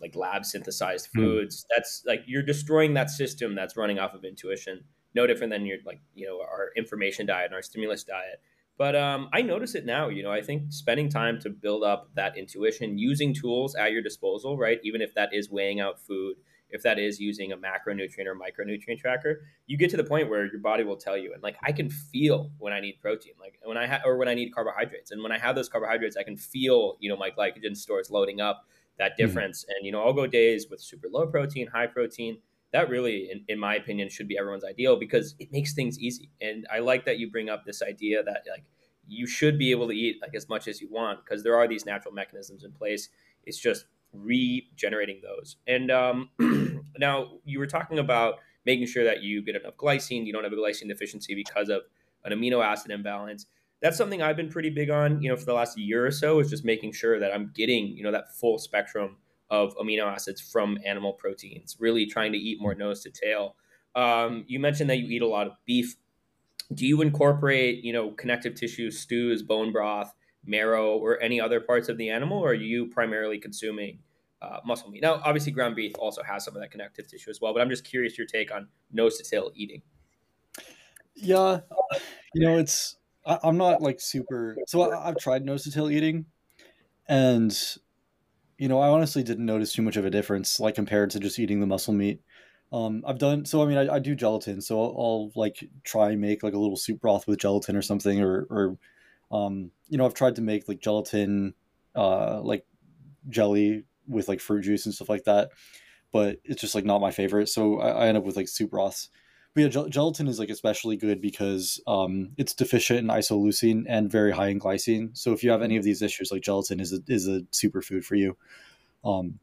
S1: like lab synthesized hmm. foods. Mm. That's like you're destroying that system that's running off of intuition. No different than your like, you know, our information diet and our stimulus diet. But um, I notice it now. You know, I think spending time to build up that intuition, using tools at your disposal, right? Even if that is weighing out food, if that is using a macronutrient or micronutrient tracker, you get to the point where your body will tell you. And like I can feel when I need protein, like when I have or when I need carbohydrates. And when I have those carbohydrates, I can feel, you know, my glycogen stores loading up that mm-hmm. difference. Mm-hmm. And you know, I'll go days with super low protein, high protein. That really, in, in my opinion, should be everyone's ideal because it makes things easy. And I like that you bring up this idea that like you should be able to eat like as much as you want because there are these natural mechanisms in place. It's just regenerating those. And um, now you were talking about making sure that you get enough glycine, you don't have a glycine deficiency because of an amino acid imbalance. That's something I've been pretty big on, you know, for the last year or so is just making sure that I'm getting, you know, that full spectrum of amino acids from animal proteins, really trying to eat more nose to tail. Um, you mentioned that you eat a lot of beef. Do you incorporate, you know, connective tissue, stews, bone broth, marrow, or any other parts of the animal, or are you primarily consuming uh, muscle meat? Now, obviously, ground beef also has some of that connective tissue as well, but I'm just curious your take on nose to tail eating.
S2: Yeah, you know, it's I, am not like super. So I, I've tried nose to tail eating, and you know, I honestly didn't notice too much of a difference, like compared to just eating the muscle meat. Um, I've done so. I mean, I, I do gelatin, so I'll, I'll, like try and make like a little soup broth with gelatin or something, or or um, you know, I've tried to make like gelatin, uh, like jelly with like fruit juice and stuff like that, but it's just like not my favorite. So I, I end up with like soup broths. But yeah, gel- gelatin is like especially good because um, it's deficient in isoleucine and very high in glycine. So if you have any of these issues, like gelatin is a, is a superfood for you. Um,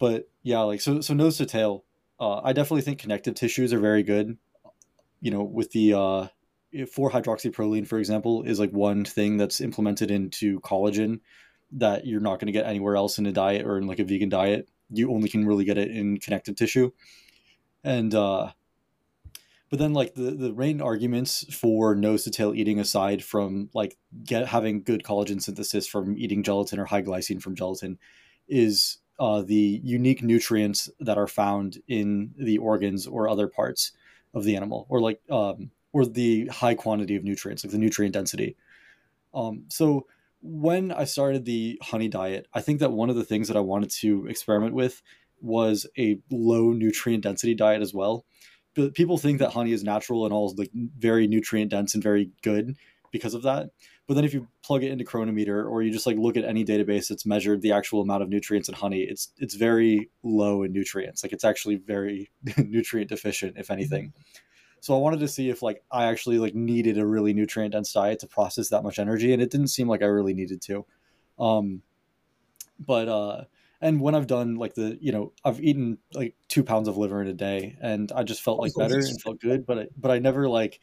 S2: but yeah, like so so nose to tail, uh, I definitely think connective tissues are very good. You know, with the uh, 4-hydroxyproline, for example, is like one thing that's implemented into collagen that you're not going to get anywhere else in a diet or in like a vegan diet. You only can really get it in connective tissue. And uh but then like the the main arguments for to tail eating aside from like get having good collagen synthesis from eating gelatin or high glycine from gelatin is uh, the unique nutrients that are found in the organs or other parts of the animal or like um, or the high quantity of nutrients like the nutrient density um, so when I started the honey diet, I think that one of the things that I wanted to experiment with was a low nutrient density diet as well. But people think that honey is natural and all like very nutrient dense and very good because of that. But then if you plug it into Cronometer or you just like look at any database that's measured the actual amount of nutrients in honey, it's it's very low in nutrients. Like it's actually very nutrient deficient, if anything. So I wanted to see if like I actually like needed a really nutrient dense diet to process that much energy, and it didn't seem like I really needed to. Um, but uh, and when I've done like the you know I've eaten like two pounds of liver in a day, and I just felt like better and felt good, but I, but I never like,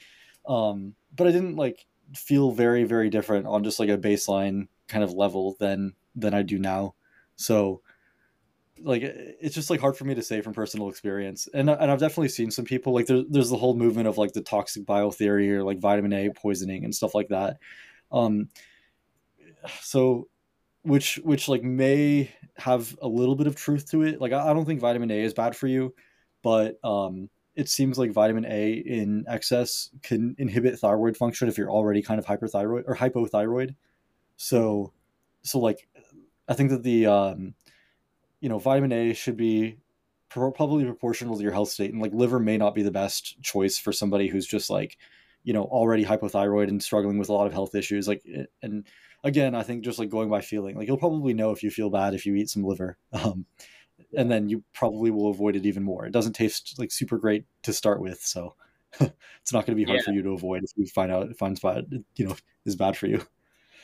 S2: um, but I didn't like feel very very different on just like a baseline kind of level than than I do now. So like it's just like hard for me to say from personal experience. And, and i've definitely seen some people like there, there's the whole movement of like the toxic bile theory or like vitamin a poisoning and stuff like that. Um so which which like may have a little bit of truth to it like i, I don't think vitamin a is bad for you but um it seems like vitamin a in excess can inhibit thyroid function if you're already kind of hyperthyroid or hypothyroid so so like i think that the um you know, vitamin A should be probably proportional to your health state, and like liver may not be the best choice for somebody who's just like, you know, already hypothyroid and struggling with a lot of health issues. Like, eh, and again, I think just like going by feeling, like you'll probably know if you feel bad if you eat some liver. Um, and then you probably will avoid it even more. It doesn't taste like super great to start with, so it's not going to be hard yeah. for you to avoid if you find out finds bad, you know, is bad for you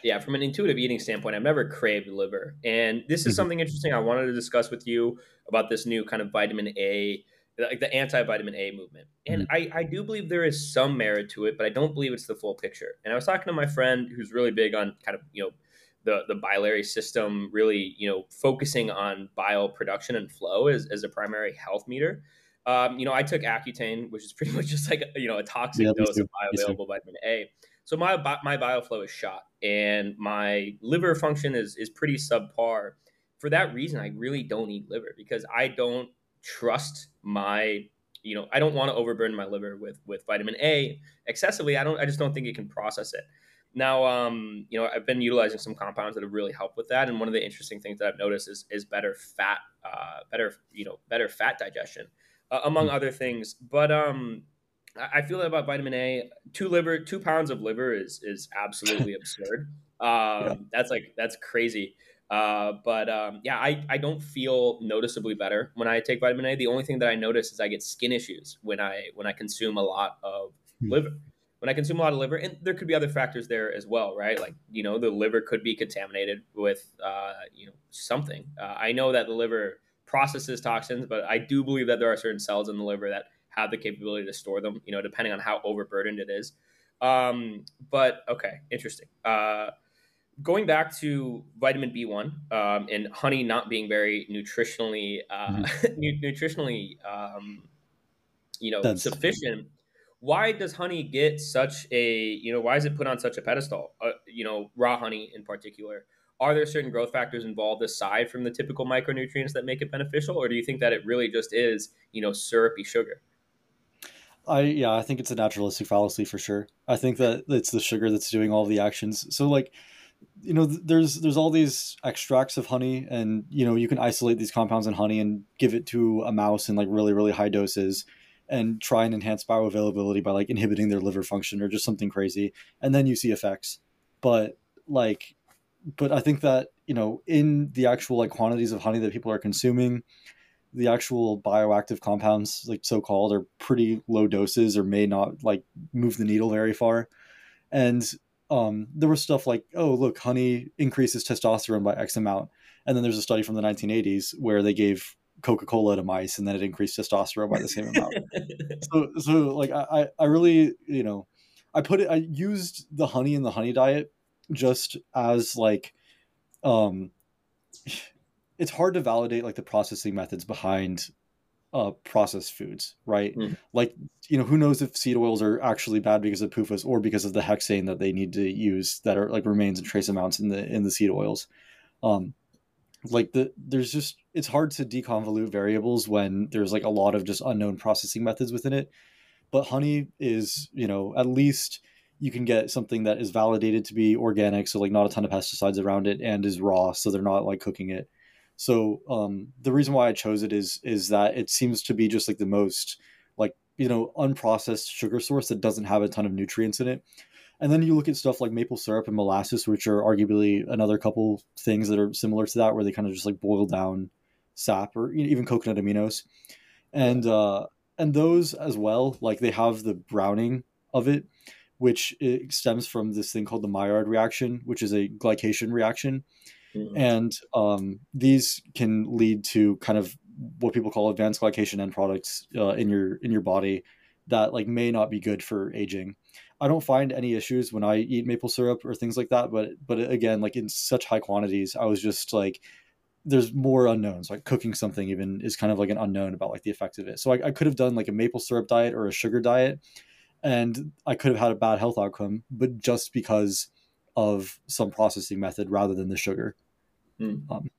S1: yeah, from an intuitive eating standpoint, I've never craved liver. And this is mm-hmm. something interesting I wanted to discuss with you about this new kind of vitamin A, like the anti vitamin A movement. And mm-hmm. I, I do believe there is some merit to it, but I don't believe it's the full picture. And I was talking to my friend who's really big on kind of, you know, the, the biliary system really, you know, focusing on bile production and flow as, as a primary health meter. Um, you know, I took Accutane, which is pretty much just like, you know, a toxic yeah, dose of bioavailable vitamin A. So my my bile flow is shot, and my liver function is is pretty subpar. For that reason, I really don't eat liver because I don't trust my you know I don't want to overburden my liver with with vitamin A excessively. I don't I just don't think it can process it. Now, um, you know, I've been utilizing some compounds that have really helped with that, and one of the interesting things that I've noticed is is better fat, uh, better you know, better fat digestion, uh, among mm-hmm. other things. But um, I feel that about vitamin A. Two liver, two pounds of liver is is absolutely absurd. Um, yeah. That's like that's crazy. Uh, but um, yeah, I, I don't feel noticeably better when I take vitamin A. The only thing that I notice is I get skin issues when I when I consume a lot of hmm. liver. When I consume a lot of liver, and there could be other factors there as well, right? Like you know, the liver could be contaminated with uh, you know something. Uh, I know that the liver processes toxins, but I do believe that there are certain cells in the liver that have the capability to store them. You know, depending on how overburdened it is. Um, but okay, interesting. Uh, going back to vitamin B1 um, and honey not being very nutritionally uh, mm. nutritionally um, you know That's... sufficient. Why does honey get such a you know why is it put on such a pedestal? Uh, you know, raw honey in particular. Are there certain growth factors involved aside from the typical micronutrients that make it beneficial, or do you think that it really just is you know syrupy sugar?
S2: I yeah, I think it's a naturalistic fallacy for sure. I think that it's the sugar that's doing all the actions. So like, you know, there's there's all these extracts of honey, and you know you can isolate these compounds in honey and give it to a mouse in like really really high doses, and try and enhance bioavailability by like inhibiting their liver function or just something crazy, and then you see effects. But like, but I think that you know in the actual like quantities of honey that people are consuming the actual bioactive compounds, like so called, are pretty low doses or may not like move the needle very far. And um, there was stuff like, oh, look, honey increases testosterone by X amount. And then there's a study from the 1980s where they gave Coca Cola to mice and then it increased testosterone by the same amount. so, so like, I, I really, you know, I put it, I used the honey in the honey diet just as like, um, it's hard to validate like the processing methods behind uh, processed foods, right? Mm. Like, you know, who knows if seed oils are actually bad because of PUFAs or because of the hexane that they need to use that are like remains in trace amounts in the in the seed oils. Um, like the there's just it's hard to deconvolute variables when there's like a lot of just unknown processing methods within it. But honey is, you know, at least you can get something that is validated to be organic, so like not a ton of pesticides around it, and is raw, so they're not like cooking it so um, the reason why I chose it is is that it seems to be just like the most like you know unprocessed sugar source that doesn't have a ton of nutrients in it. And then you look at stuff like maple syrup and molasses, which are arguably another couple things that are similar to that, where they kind of just like boil down sap or even coconut aminos, and uh, and those as well, like they have the browning of it, which it stems from this thing called the Maillard reaction, which is a glycation reaction Mm-hmm. And um, these can lead to kind of what people call advanced glycation end products uh, in your in your body that like may not be good for aging. I don't find any issues when I eat maple syrup or things like that, but but again, like in such high quantities, I was just like there's more unknowns. Like cooking something even is kind of like an unknown about like the effects of it. So I, I could have done like a maple syrup diet or a sugar diet, and I could have had a bad health outcome, but just because of some processing method rather than the sugar.
S1: Mm. Um,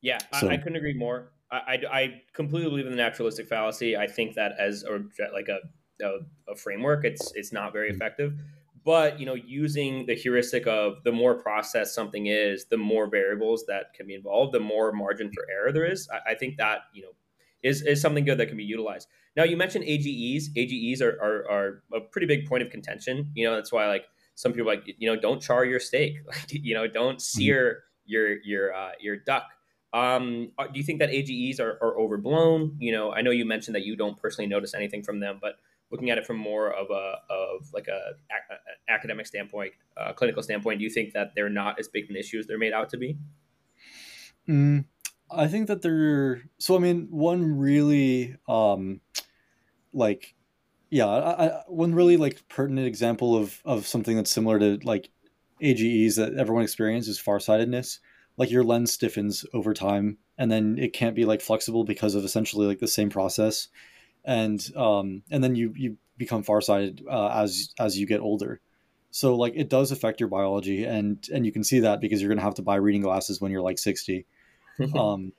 S1: yeah, so. I, I, couldn't agree more. I, I, I, completely believe in the naturalistic fallacy. I think that as or like a, a, a framework, it's it's not very mm. effective. But you know, using the heuristic of the more processed something is, the more variables that can be involved, the more margin for error there is. I, I think that you know is, is something good that can be utilized. Now you mentioned AGEs. AGEs are, are, are a pretty big point of contention. You know, that's why like some people like you know don't char your steak like you know don't mm-hmm. sear your your uh, your duck. Um, uh, do you think that AGEs are, are overblown? You know i know you mentioned that you don't personally notice anything from them but looking at it from more of a of like a, a academic standpoint uh, clinical standpoint do you think that they're not as big an issue as they're made out to be?
S2: Mm, i think that they're so i mean one really um like yeah, I, I, one really like pertinent example of of something that's similar to like AGEs that everyone experiences is farsightedness. Like your lens stiffens over time, and then it can't be like flexible because of essentially like the same process, and um, and then you you become farsighted uh, as as you get older. So like it does affect your biology, and and you can see that because you're gonna have to buy reading glasses when you're like sixty. um,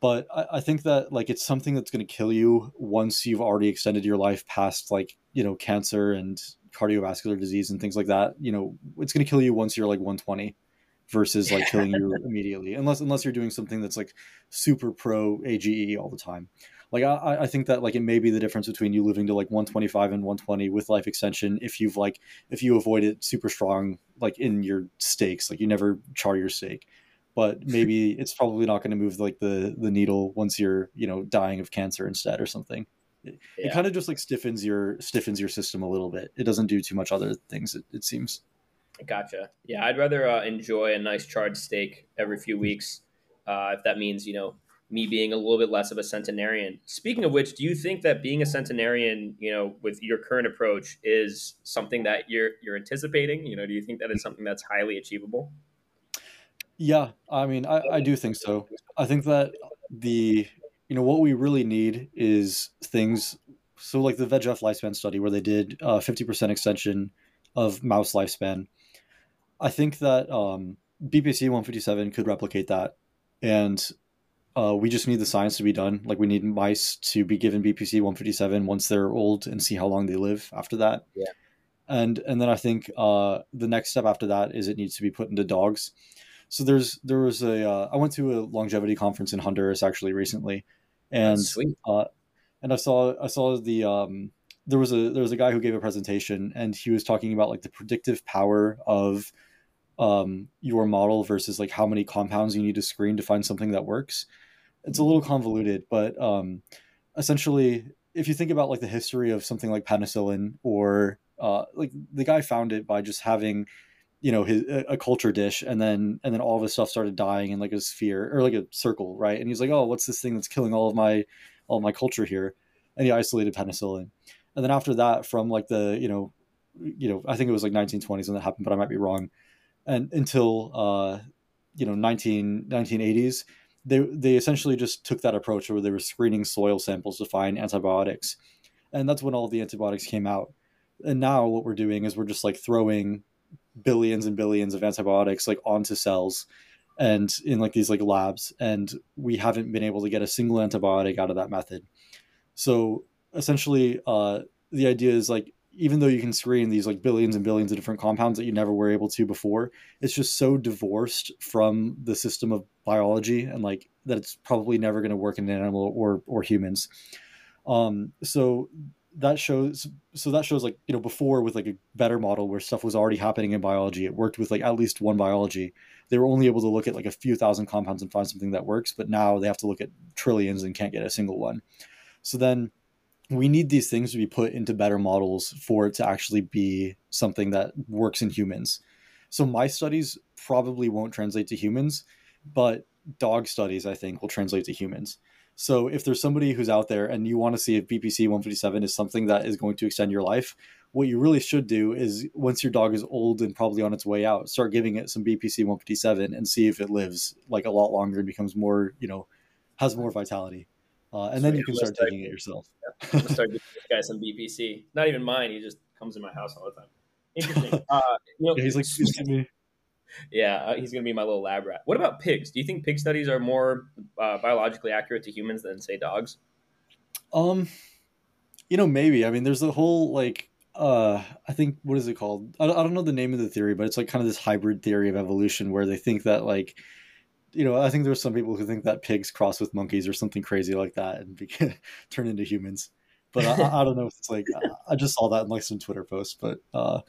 S2: but I, I think that like it's something that's gonna kill you once you've already extended your life past like you know cancer and cardiovascular disease and things like that. You know, it's gonna kill you once you're like 120 versus like killing you immediately unless unless you're doing something that's like super pro age all the time like I, I think that like it may be the difference between you living to like 125 and 120 with life extension if you've like if you avoid it super strong like in your steaks like you never char your steak but maybe it's probably not going to move like the the needle once you're you know dying of cancer instead or something it, yeah. it kind of just like stiffens your stiffens your system a little bit it doesn't do too much other things it, it seems
S1: gotcha yeah i'd rather uh, enjoy a nice charred steak every few weeks uh, if that means you know me being a little bit less of a centenarian. Speaking of which, do you think that being a centenarian, you know, with your current approach, is something that you're you're anticipating? You know, do you think that is something that's highly achievable?
S2: Yeah, I mean, I, I do think so. I think that the you know what we really need is things. So, like the VEGF lifespan study, where they did fifty uh, percent extension of mouse lifespan. I think that um, BPC one fifty seven could replicate that, and uh, we just need the science to be done. Like we need mice to be given BPC 157 once they're old and see how long they live after that.
S1: Yeah.
S2: And and then I think uh, the next step after that is it needs to be put into dogs. So there's there was a uh, I went to a longevity conference in Honduras actually recently, and uh, and I saw I saw the um, there was a there was a guy who gave a presentation and he was talking about like the predictive power of um, your model versus like how many compounds you need to screen to find something that works. It's a little convoluted, but um, essentially, if you think about like the history of something like penicillin, or uh, like the guy found it by just having, you know, his a culture dish, and then and then all of his stuff started dying in like a sphere or like a circle, right? And he's like, oh, what's this thing that's killing all of my all of my culture here? And he isolated penicillin, and then after that, from like the you know, you know, I think it was like 1920s when that happened, but I might be wrong, and until uh, you know 19 1980s they they essentially just took that approach where they were screening soil samples to find antibiotics, and that's when all the antibiotics came out. And now what we're doing is we're just like throwing billions and billions of antibiotics like onto cells and in like these like labs and we haven't been able to get a single antibiotic out of that method so essentially uh, the idea is like even though you can screen these like billions and billions of different compounds that you never were able to before, it's just so divorced from the system of biology and like that it's probably never going to work in an animal or or humans. Um, so that shows so that shows like you know before with like a better model where stuff was already happening in biology it worked with like at least one biology they were only able to look at like a few thousand compounds and find something that works but now they have to look at trillions and can't get a single one so then we need these things to be put into better models for it to actually be something that works in humans. So my studies probably won't translate to humans, but dog studies I think will translate to humans. So if there's somebody who's out there and you want to see if BPC 157 is something that is going to extend your life, what you really should do is once your dog is old and probably on its way out, start giving it some BPC 157 and see if it lives like a lot longer and becomes more, you know, has more vitality. Uh, and so then you can start taking it yourself.
S1: Yeah, start giving this guy some BPC. Not even mine. He just comes in my house all the time. Interesting. Uh, you know,
S2: yeah, he's like, me.
S1: Yeah, uh, he's gonna be my little lab rat. What about pigs? Do you think pig studies are more uh, biologically accurate to humans than say dogs?
S2: Um, you know, maybe. I mean, there's the whole like uh i think what is it called I, I don't know the name of the theory but it's like kind of this hybrid theory of evolution where they think that like you know, I think there's some people who think that pigs cross with monkeys or something crazy like that and be, turn into humans. But I, I, don't know if it's like I just saw that in like some Twitter posts. But uh,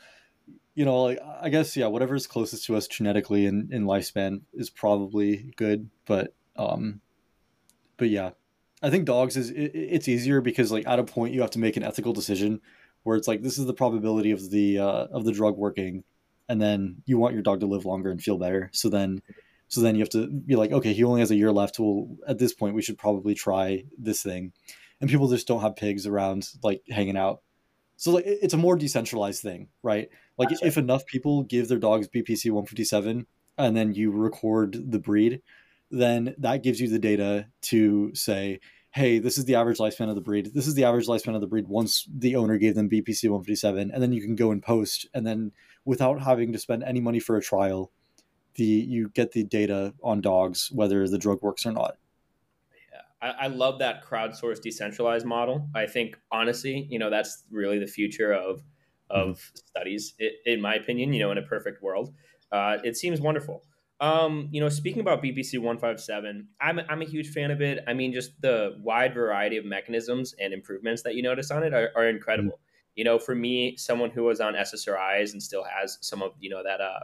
S2: you know, like I guess yeah, whatever is closest to us genetically in, in lifespan is probably good. But um, but yeah, I think dogs is it, it's easier because like at a point you have to make an ethical decision where it's like this is the probability of the uh, of the drug working, and then you want your dog to live longer and feel better. So then so then you have to be like, okay, he only has a year left. Well, at this point, we should probably try this thing. And people just don't have pigs around like hanging out. So like it's a more decentralized thing, right? Like if enough people give their dogs BPC 157 and then you record the breed, then that gives you the data to say, hey, this is the average lifespan of the breed. This is the average lifespan of the breed once the owner gave them BPC 157. And then you can go and post. And then without having to spend any money for a trial, the you get the data on dogs, whether the drug works or not.
S1: I, I love that crowdsourced decentralized model. I think honestly, you know, that's really the future of of mm-hmm. studies, in my opinion, you know, in a perfect world. Uh, it seems wonderful. Um, you know, speaking about BPC 157, I'm, I'm a huge fan of it. I mean, just the wide variety of mechanisms and improvements that you notice on it are, are incredible. Mm-hmm. You know, for me, someone who was on SSRIs and still has some of, you know, that uh,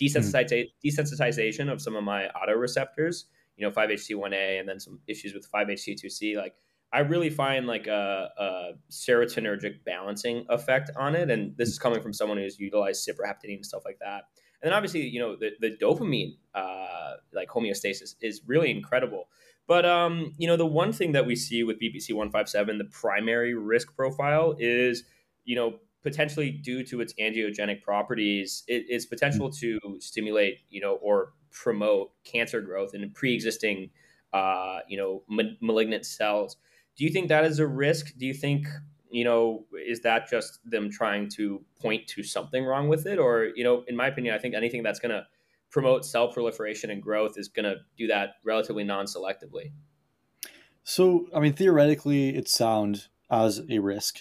S1: desensitiza- mm-hmm. desensitization of some of my autoreceptors, you know, 5-HT1A and then some issues with 5-HT2C, like I really find like a, a serotonergic balancing effect on it. And this is coming from someone who's utilized ciprofloxacin and stuff like that and then obviously, you know, the, the dopamine uh, like homeostasis is really incredible. But um, you know, the one thing that we see with BPC 157, the primary risk profile is, you know, potentially due to its angiogenic properties, it, its potential to stimulate, you know, or promote cancer growth in pre-existing, uh, you know, ma- malignant cells. Do you think that is a risk? Do you think you know, is that just them trying to point to something wrong with it? Or, you know, in my opinion, I think anything that's going to promote cell proliferation and growth is going to do that relatively non selectively.
S2: So, I mean, theoretically, it's sound as a risk,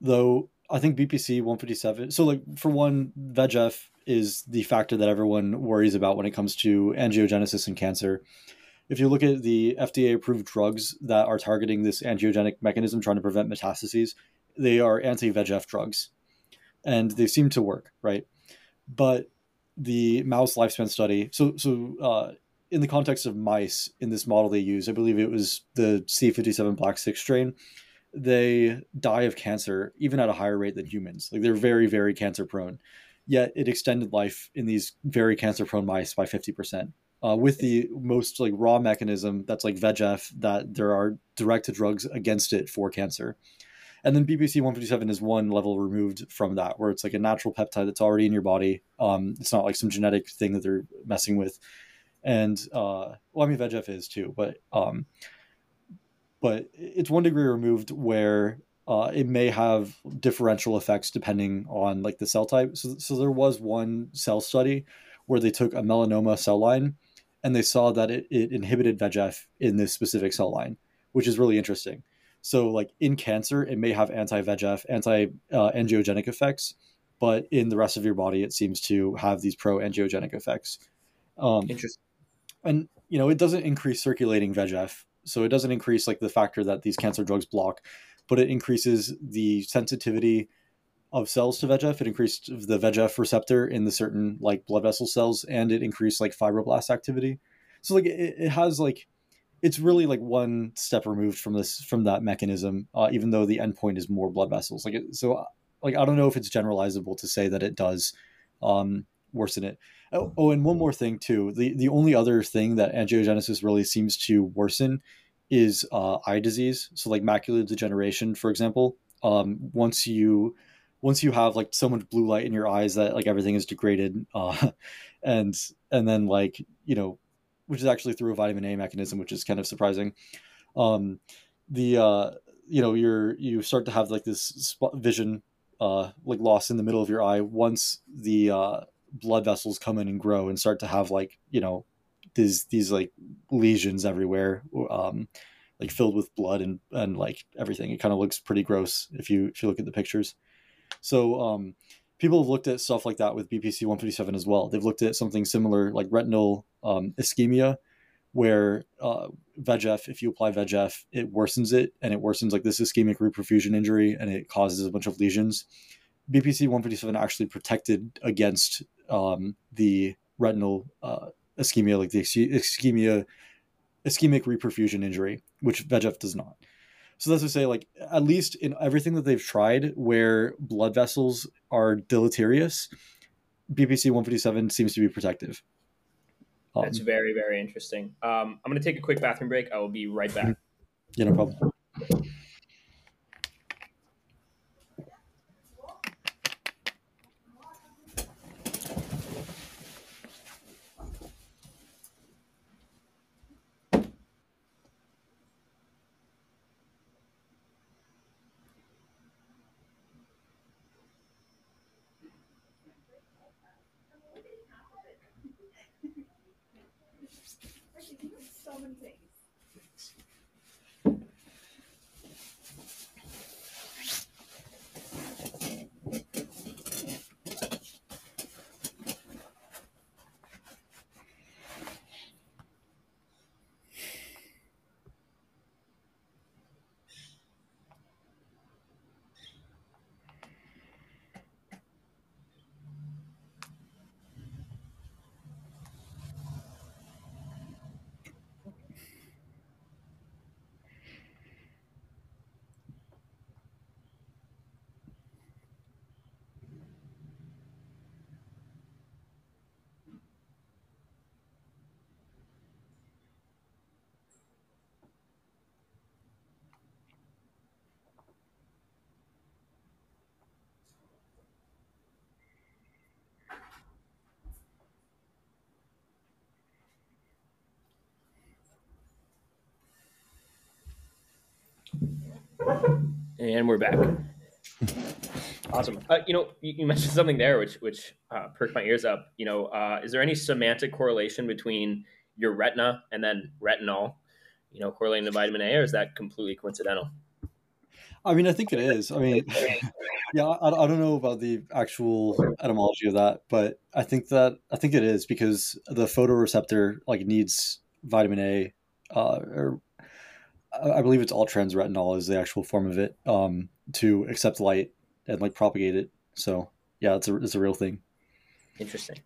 S2: though I think BPC 157. So, like, for one, VEGF is the factor that everyone worries about when it comes to angiogenesis and cancer. If you look at the FDA approved drugs that are targeting this angiogenic mechanism, trying to prevent metastases, they are anti VEGF drugs, and they seem to work, right? But the mouse lifespan study, so so uh, in the context of mice in this model they use, I believe it was the C57 Black Six strain. They die of cancer even at a higher rate than humans. Like they're very very cancer prone. Yet it extended life in these very cancer prone mice by fifty percent. Uh, with the most like raw mechanism that's like VEGF, that there are directed drugs against it for cancer. And then BPC 157 is one level removed from that, where it's like a natural peptide that's already in your body. Um, it's not like some genetic thing that they're messing with. And uh, well, I mean, VEGF is too, but um, but it's one degree removed where uh, it may have differential effects depending on like the cell type. So, so there was one cell study where they took a melanoma cell line and they saw that it, it inhibited VEGF in this specific cell line, which is really interesting. So, like in cancer, it may have anti VEGF, anti uh, angiogenic effects, but in the rest of your body, it seems to have these pro angiogenic effects. Um, Interesting. And you know, it doesn't increase circulating VEGF, so it doesn't increase like the factor that these cancer drugs block, but it increases the sensitivity of cells to VEGF. It increased the VEGF receptor in the certain like blood vessel cells, and it increased like fibroblast activity. So like it, it has like it's really like one step removed from this from that mechanism, uh, even though the endpoint is more blood vessels. Like it, so, like I don't know if it's generalizable to say that it does um, worsen it. Oh, oh, and one more thing too. The the only other thing that angiogenesis really seems to worsen is uh, eye disease. So like macular degeneration, for example. Um, once you once you have like so much blue light in your eyes that like everything is degraded, uh, and and then like you know which is actually through a vitamin A mechanism, which is kind of surprising. Um, the uh, you know you're you start to have like this spot vision uh, like loss in the middle of your eye once the uh, blood vessels come in and grow and start to have like you know these these like lesions everywhere um, like filled with blood and and like everything it kind of looks pretty gross if you if you look at the pictures so um, people have looked at stuff like that with BPC 157 as well. They've looked at something similar like retinal um, ischemia, where uh, VEGF, if you apply VEGF, it worsens it and it worsens like this ischemic reperfusion injury and it causes a bunch of lesions. BPC 157 actually protected against um, the retinal uh, ischemia, like the ischemia, ischemic reperfusion injury, which VEGF does not. So that's to say, like at least in everything that they've tried, where blood vessels are deleterious, BPC 157 seems to be protective.
S1: Um, that's very very interesting. Um, I'm going to take a quick bathroom break. I will be right back.
S2: Yeah, no problem.
S1: And we're back. awesome. Uh, you know, you, you, mentioned something there which which uh, perked my ears up. You know, uh, is there any semantic correlation between your retina and then retinol? You know, correlating to vitamin A, or is that completely coincidental?
S2: I mean, I think it is. I mean, yeah, I, I don't know about the actual etymology of that, but I think that I think it is because the photoreceptor like needs vitamin A, uh, or I believe it's all trans retinol is the actual form of it um, to accept light and like propagate it. So yeah, it's a it's a real thing.
S1: Interesting,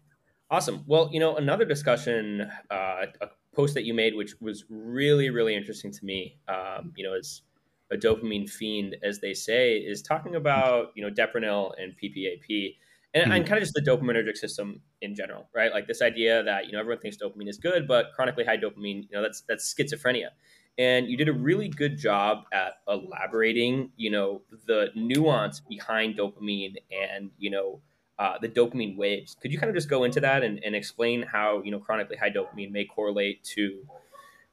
S1: awesome. Well, you know, another discussion, uh, a post that you made, which was really really interesting to me. Um, you know, as a dopamine fiend, as they say, is talking about you know Deprenyl and PPAP. And, mm-hmm. and kind of just the dopaminergic system in general, right? Like this idea that you know everyone thinks dopamine is good, but chronically high dopamine, you know, that's that's schizophrenia and you did a really good job at elaborating you know the nuance behind dopamine and you know uh, the dopamine waves could you kind of just go into that and, and explain how you know chronically high dopamine may correlate to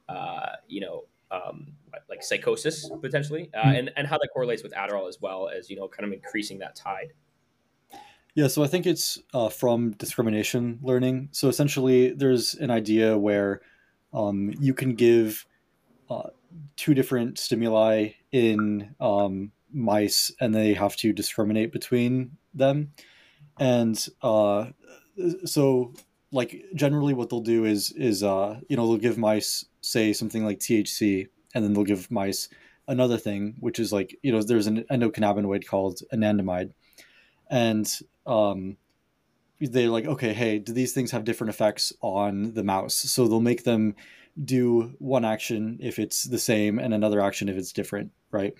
S1: uh, you know um, like psychosis potentially uh, hmm. and, and how that correlates with adderall as well as you know kind of increasing that tide
S2: yeah, so I think it's uh, from discrimination learning. So essentially, there's an idea where um, you can give uh, two different stimuli in um, mice, and they have to discriminate between them. And uh, so, like generally, what they'll do is is uh, you know they'll give mice say something like THC, and then they'll give mice another thing, which is like you know there's an endocannabinoid called anandamide, and um, they're like, okay, hey, do these things have different effects on the mouse? So they'll make them do one action if it's the same and another action if it's different, right?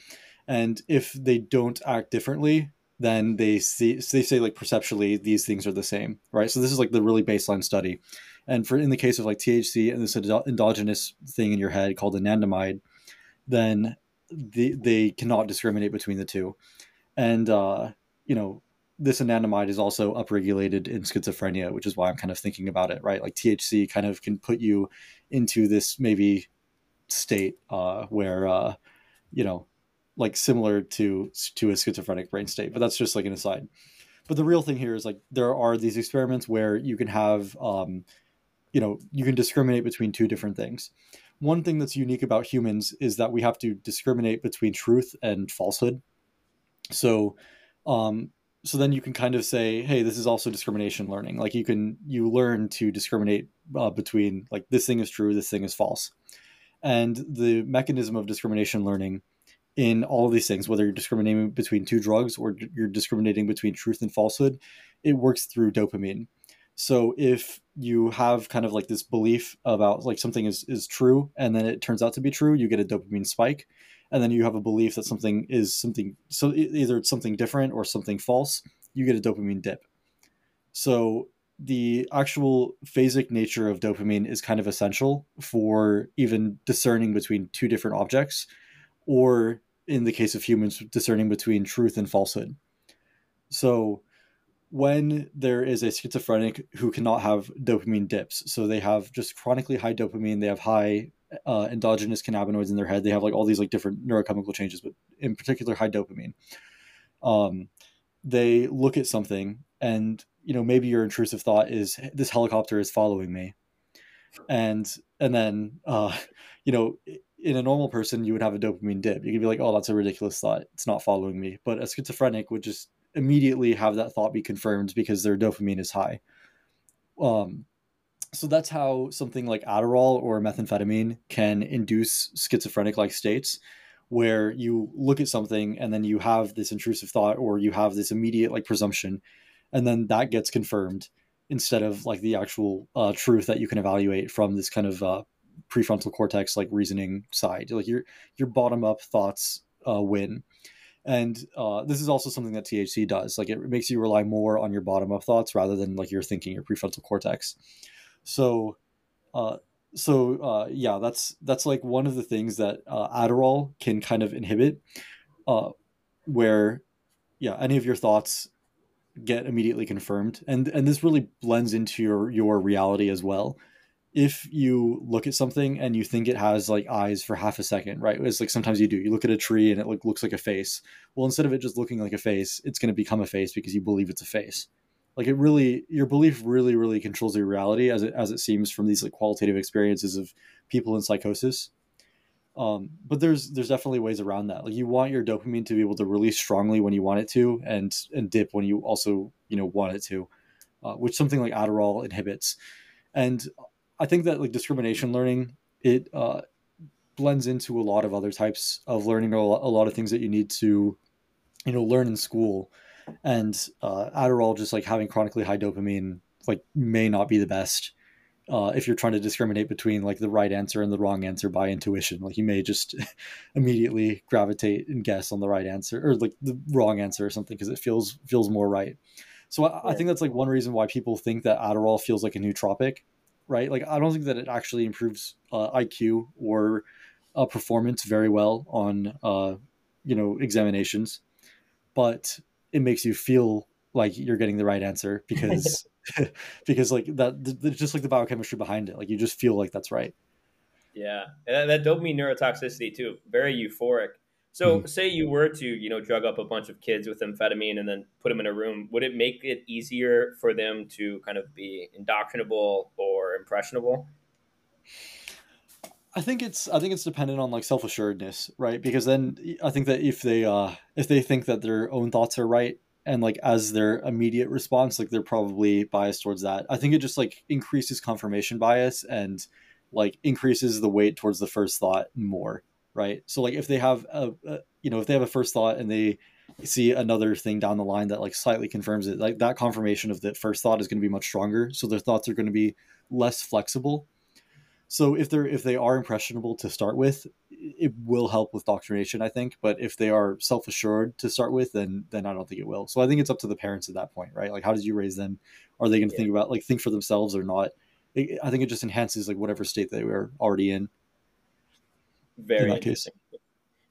S2: And if they don't act differently, then they see they say like perceptually these things are the same, right? So this is like the really baseline study. And for in the case of like THC and this endogenous thing in your head called anandamide, then the, they cannot discriminate between the two. And uh, you know, this anandamide is also upregulated in schizophrenia, which is why I'm kind of thinking about it, right? Like THC kind of can put you into this maybe state uh, where, uh, you know, like similar to to a schizophrenic brain state. But that's just like an aside. But the real thing here is like there are these experiments where you can have, um, you know, you can discriminate between two different things. One thing that's unique about humans is that we have to discriminate between truth and falsehood. So um, so then you can kind of say hey this is also discrimination learning. Like you can you learn to discriminate uh, between like this thing is true this thing is false. And the mechanism of discrimination learning in all of these things whether you're discriminating between two drugs or you're discriminating between truth and falsehood it works through dopamine. So if you have kind of like this belief about like something is is true and then it turns out to be true you get a dopamine spike and then you have a belief that something is something so either it's something different or something false you get a dopamine dip. So the actual phasic nature of dopamine is kind of essential for even discerning between two different objects or in the case of humans discerning between truth and falsehood. So when there is a schizophrenic who cannot have dopamine dips so they have just chronically high dopamine they have high uh, endogenous cannabinoids in their head. They have like all these like different neurochemical changes, but in particular high dopamine. Um, they look at something and you know maybe your intrusive thought is this helicopter is following me. And and then uh, you know in a normal person you would have a dopamine dip. You could be like oh that's a ridiculous thought. It's not following me. But a schizophrenic would just immediately have that thought be confirmed because their dopamine is high. Um, so that's how something like adderall or methamphetamine can induce schizophrenic like states where you look at something and then you have this intrusive thought or you have this immediate like presumption and then that gets confirmed instead of like the actual uh, truth that you can evaluate from this kind of uh, prefrontal cortex like reasoning side. Like your your bottom up thoughts uh, win. And uh, this is also something that thc does. Like it makes you rely more on your bottom up thoughts rather than like your thinking your prefrontal cortex so uh, so uh, yeah that's that's like one of the things that uh, adderall can kind of inhibit uh, where yeah any of your thoughts get immediately confirmed. And and this really blends into your your reality as well. If you look at something and you think it has like eyes for half a second right? It's like sometimes you do. You look at a tree and it look, looks like a face. Well instead of it just looking like a face it's going to become a face because you believe it's a face like it really your belief really really controls your reality as it as it seems from these like qualitative experiences of people in psychosis um, but there's there's definitely ways around that. Like you want your dopamine to be able to release strongly when you want it to, and and dip when you also you know want it to, uh, which something like Adderall inhibits. And I think that like discrimination learning it uh, blends into a lot of other types of learning, a lot of things that you need to you know learn in school. And uh, Adderall, just like having chronically high dopamine, like may not be the best uh, if you're trying to discriminate between like the right answer and the wrong answer by intuition. Like you may just immediately gravitate and guess on the right answer or like the wrong answer or something because it feels feels more right. So I, I, think that's like one reason why people think that Adderall feels like a nootropic, right? Like I don't think that it actually improves uh, IQ or uh, performance very well on uh, you know examinations, but it makes you feel like you're getting the right answer because because like that just like the biochemistry behind it like you just feel like that's right.
S1: Yeah and that, that dopamine neurotoxicity too very euphoric. So mm-hmm. say you were to you know drug up a bunch of kids with amphetamine and then put them in a room would it make it easier for them to kind of be indoctrinable or impressionable
S2: I think it's I think it's dependent on like self assuredness, right? Because then I think that if they uh if they think that their own thoughts are right, and like as their immediate response like they're probably biased towards that. I think it just like increases confirmation bias and like increases the weight towards the first thought more right? So like if they have a, a you know if they have a first thought and they see another thing down the line that like slightly confirms it like that confirmation of the first thought is going to be much stronger. So their thoughts are going to be less flexible so if they're if they are impressionable to start with, it will help with doctrination, I think. But if they are self assured to start with, then then I don't think it will. So I think it's up to the parents at that point, right? Like, how did you raise them? Are they going to yeah. think about like think for themselves or not? It, I think it just enhances like whatever state they were already in.
S1: Very in interesting. Case.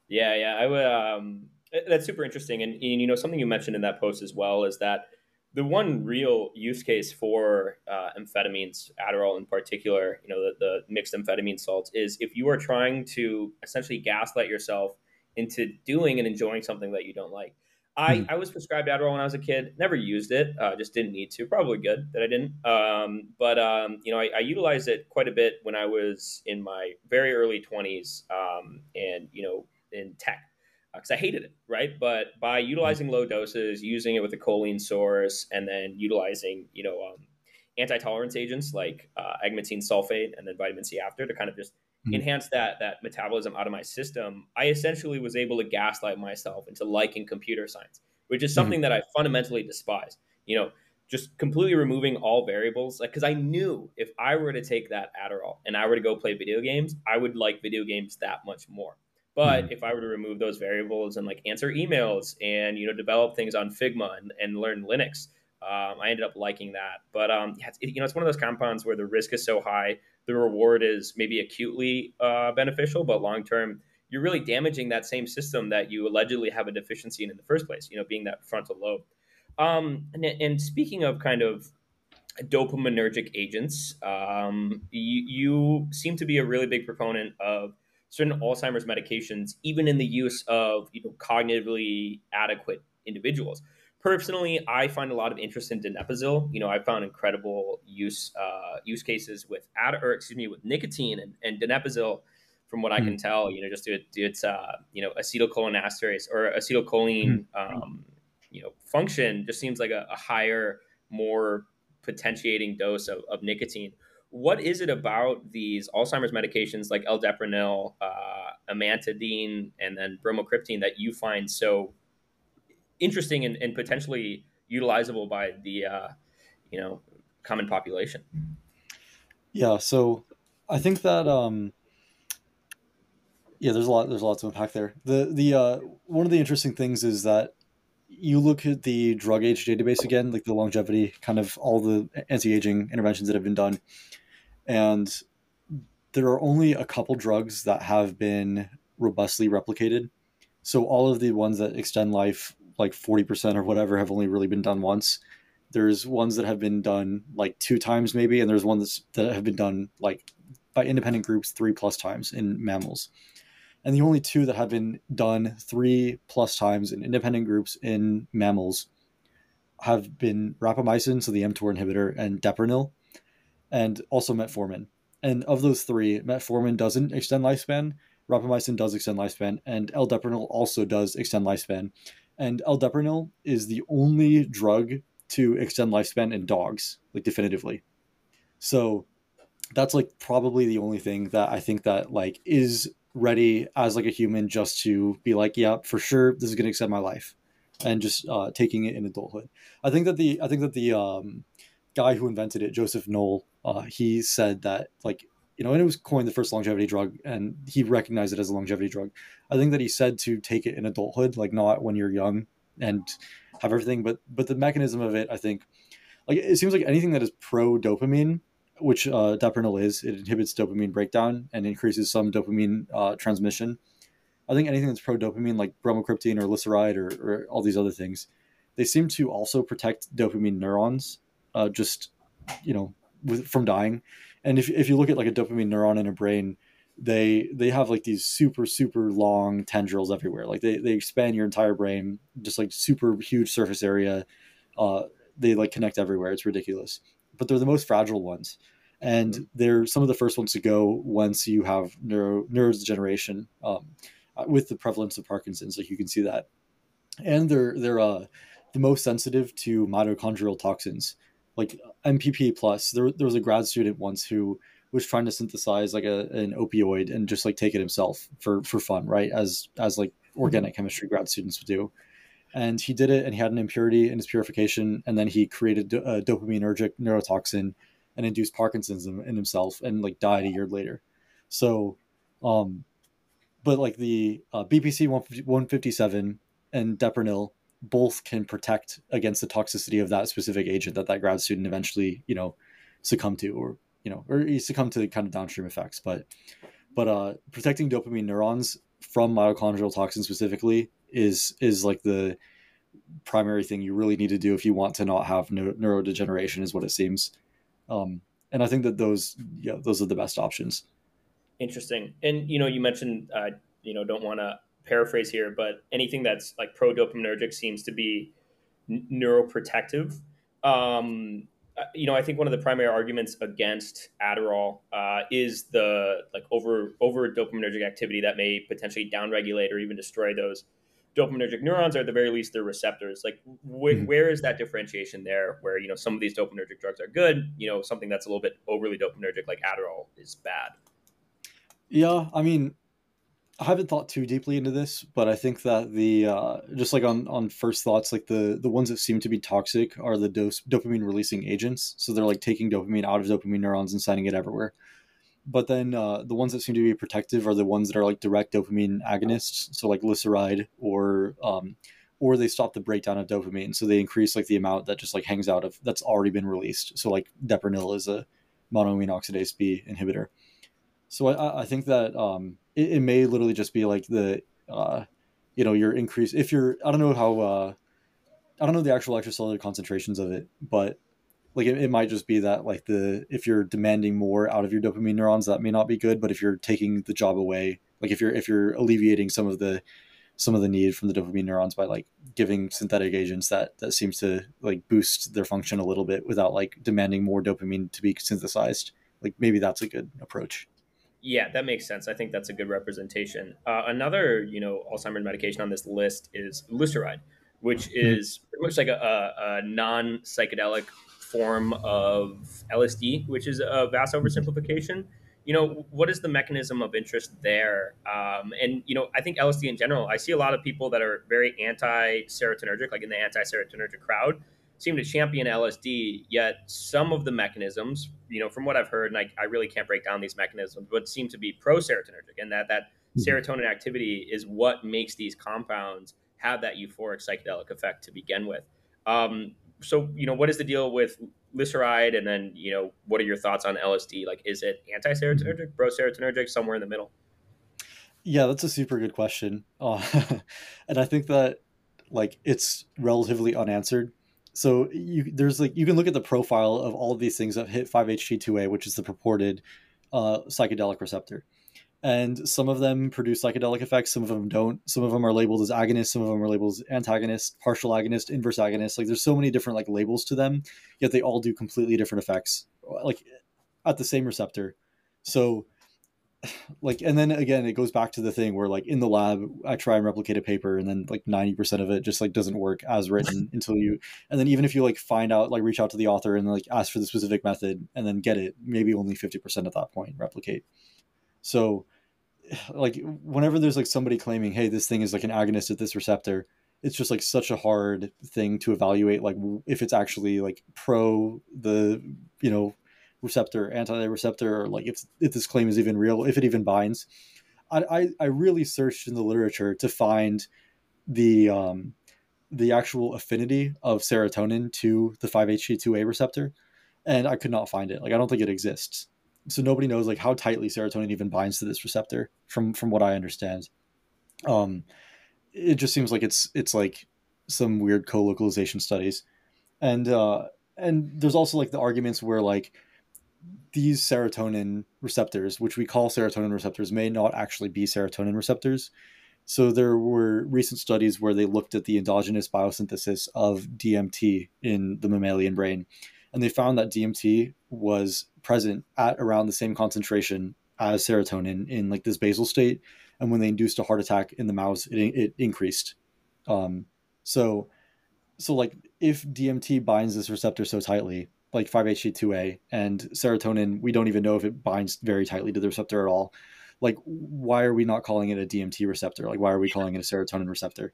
S1: Yeah, yeah, I would. Um, that's super interesting, and, and you know something you mentioned in that post as well is that the one real use case for uh, amphetamines, Adderall in particular, you know, the, the mixed amphetamine salts, is if you are trying to essentially gaslight yourself into doing and enjoying something that you don't like. I, mm-hmm. I was prescribed Adderall when I was a kid. Never used it. Uh, just didn't need to. Probably good that I didn't. Um, but um, you know, I, I, utilized it quite a bit when I was in my very early twenties, um, and you know, in tech because I hated it, right? But by utilizing low doses, using it with a choline source, and then utilizing, you know, um, anti-tolerance agents like uh, agmatine sulfate and then vitamin C after to kind of just mm-hmm. enhance that that metabolism out of my system, I essentially was able to gaslight myself into liking computer science, which is something mm-hmm. that I fundamentally despise. You know, just completely removing all variables, like because I knew if I were to take that Adderall and I were to go play video games, I would like video games that much more. But mm-hmm. if I were to remove those variables and like answer emails and you know develop things on Figma and, and learn Linux, um, I ended up liking that. But um, yeah, it's, it, you know, it's one of those compounds where the risk is so high, the reward is maybe acutely uh, beneficial, but long term, you're really damaging that same system that you allegedly have a deficiency in in the first place. You know, being that frontal lobe. Um, and, and speaking of kind of dopaminergic agents, um, you, you seem to be a really big proponent of certain Alzheimer's medications, even in the use of you know cognitively adequate individuals. personally, I find a lot of interest in donepezil. You know, I found incredible use uh, use cases with ad or excuse me with nicotine and, and donepezil. From what I can mm. tell, you know, just it, it's uh, you know acetylcholinesterase or acetylcholine, mm. um, you know, function just seems like a, a higher, more potentiating dose of, of nicotine what is it about these Alzheimer's medications like L-Deprenyl, uh, amantadine, and then bromocriptine that you find so interesting and, and potentially utilizable by the uh, you know common population?
S2: Yeah, so I think that um, yeah, there's a lot there's a lot to unpack there. The the uh, one of the interesting things is that you look at the drug age database again, like the longevity, kind of all the anti aging interventions that have been done, and there are only a couple drugs that have been robustly replicated. So all of the ones that extend life like 40% or whatever have only really been done once. There's ones that have been done like two times maybe, and there's ones that have been done like by independent groups three plus times in mammals. And the only two that have been done three plus times in independent groups in mammals have been rapamycin, so the mTOR inhibitor, and deprenyl and also metformin. And of those three, metformin doesn't extend lifespan, rapamycin does extend lifespan, and L-deprenyl also does extend lifespan. And L-deprenyl is the only drug to extend lifespan in dogs, like definitively. So that's like probably the only thing that I think that like is ready as like a human just to be like, yeah, for sure, this is going to extend my life, and just uh, taking it in adulthood. I think that the I think that the um, guy who invented it, Joseph Knoll, uh, he said that like you know, and it was coined the first longevity drug, and he recognized it as a longevity drug. I think that he said to take it in adulthood, like not when you're young and have everything, but but the mechanism of it, I think, like it seems like anything that is pro dopamine, which uh, is, it inhibits dopamine breakdown and increases some dopamine uh, transmission. I think anything that's pro dopamine, like bromocriptine or lyseride or, or all these other things, they seem to also protect dopamine neurons uh, just you know with, from dying. And if if you look at like a dopamine neuron in a brain, they they have like these super super long tendrils everywhere. Like they they expand your entire brain, just like super huge surface area. Uh, they like connect everywhere. It's ridiculous, but they're the most fragile ones, and mm-hmm. they're some of the first ones to go once you have neuro neurodegeneration. Um, with the prevalence of Parkinson's, like you can see that, and they're they're uh, the most sensitive to mitochondrial toxins like MPP plus. There, there was a grad student once who was trying to synthesize like a, an opioid and just like take it himself for for fun, right? As as like organic mm-hmm. chemistry grad students would do. And he did it, and he had an impurity in his purification, and then he created a dopaminergic neurotoxin and induced Parkinson's in, in himself, and like died a year later. So, um, but like the uh, BPC 157 and Deprenyl both can protect against the toxicity of that specific agent that that grad student eventually you know succumb to or you know or you succumb to kind of downstream effects but but uh protecting dopamine neurons from mitochondrial toxins specifically is is like the primary thing you really need to do if you want to not have neuro- neurodegeneration is what it seems. Um and i think that those yeah those are the best options.
S1: Interesting. And you know you mentioned uh you know don't want to paraphrase here, but anything that's like pro dopaminergic seems to be n- neuroprotective. Um, uh, you know, I think one of the primary arguments against Adderall uh, is the like over over dopaminergic activity that may potentially downregulate or even destroy those dopaminergic neurons, or at the very least their receptors. Like, wh- mm-hmm. where is that differentiation there? Where you know some of these dopaminergic drugs are good, you know, something that's a little bit overly dopaminergic like Adderall is bad.
S2: Yeah, I mean, I haven't thought too deeply into this, but I think that the uh, just like on on first thoughts, like the the ones that seem to be toxic are the dose, dopamine releasing agents. So they're like taking dopamine out of dopamine neurons and sending it everywhere. But then uh, the ones that seem to be protective are the ones that are like direct dopamine agonists, so like lyseride or um, or they stop the breakdown of dopamine, so they increase like the amount that just like hangs out of that's already been released. So like deprenyl is a monoamine oxidase B inhibitor. So I, I think that um, it, it, may literally just be like the, uh, you know, your increase. If you're, I don't know how, uh, I don't know the actual extracellular concentrations of it, but like it, it might just be that like the if you're demanding more out of your dopamine neurons, that may not be good. But if you're taking the job away, like if you're if you're alleviating some of the some of the need from the dopamine neurons by like giving synthetic agents that that seems to like boost their function a little bit without like demanding more dopamine to be synthesized like maybe that's a good approach
S1: yeah that makes sense i think that's a good representation uh, another you know alzheimer's medication on this list is leuceride which mm-hmm. is pretty much like a, a, a non-psychedelic form of lsd which is a vast oversimplification you know, what is the mechanism of interest there? Um, and, you know, I think LSD in general, I see a lot of people that are very anti serotonergic, like in the anti serotonergic crowd, seem to champion LSD, yet some of the mechanisms, you know, from what I've heard, and I, I really can't break down these mechanisms, but seem to be pro serotonergic, and that that mm-hmm. serotonin activity is what makes these compounds have that euphoric psychedelic effect to begin with. Um, so, you know, what is the deal with Leuceride, and then you know, what are your thoughts on LSD? Like, is it anti-serotonergic, pro-serotonergic, somewhere in the middle?
S2: Yeah, that's a super good question, uh, and I think that like it's relatively unanswered. So you there's like you can look at the profile of all of these things that hit 5-HT2A, which is the purported uh, psychedelic receptor and some of them produce psychedelic effects some of them don't. Some of them are labeled as agonists some of them are labeled as antagonist partial agonist inverse agonist. Like there's so many different like labels to them yet they all do completely different effects like at the same receptor. So like and then again it goes back to the thing where like in the lab i try and replicate a paper and then like 90% of it just like doesn't work as written until you and then even if you like find out like reach out to the author and like ask for the specific method and then get it maybe only 50% at that point replicate so, like, whenever there's like somebody claiming, "Hey, this thing is like an agonist at this receptor," it's just like such a hard thing to evaluate, like if it's actually like pro the you know receptor, anti-receptor, or like if if this claim is even real, if it even binds. I I, I really searched in the literature to find the um, the actual affinity of serotonin to the 5-HT2A receptor, and I could not find it. Like I don't think it exists so nobody knows like how tightly serotonin even binds to this receptor from from what i understand. Um it just seems like it's it's like some weird co-localization studies. And uh and there's also like the arguments where like these serotonin receptors which we call serotonin receptors may not actually be serotonin receptors. So there were recent studies where they looked at the endogenous biosynthesis of DMT in the mammalian brain and they found that DMT was present at around the same concentration as serotonin in like this basal state, and when they induced a heart attack in the mouse, it, it increased. Um, so, so like if DMT binds this receptor so tightly, like 5-HT2A and serotonin, we don't even know if it binds very tightly to the receptor at all. Like, why are we not calling it a DMT receptor? Like, why are we calling it a serotonin receptor?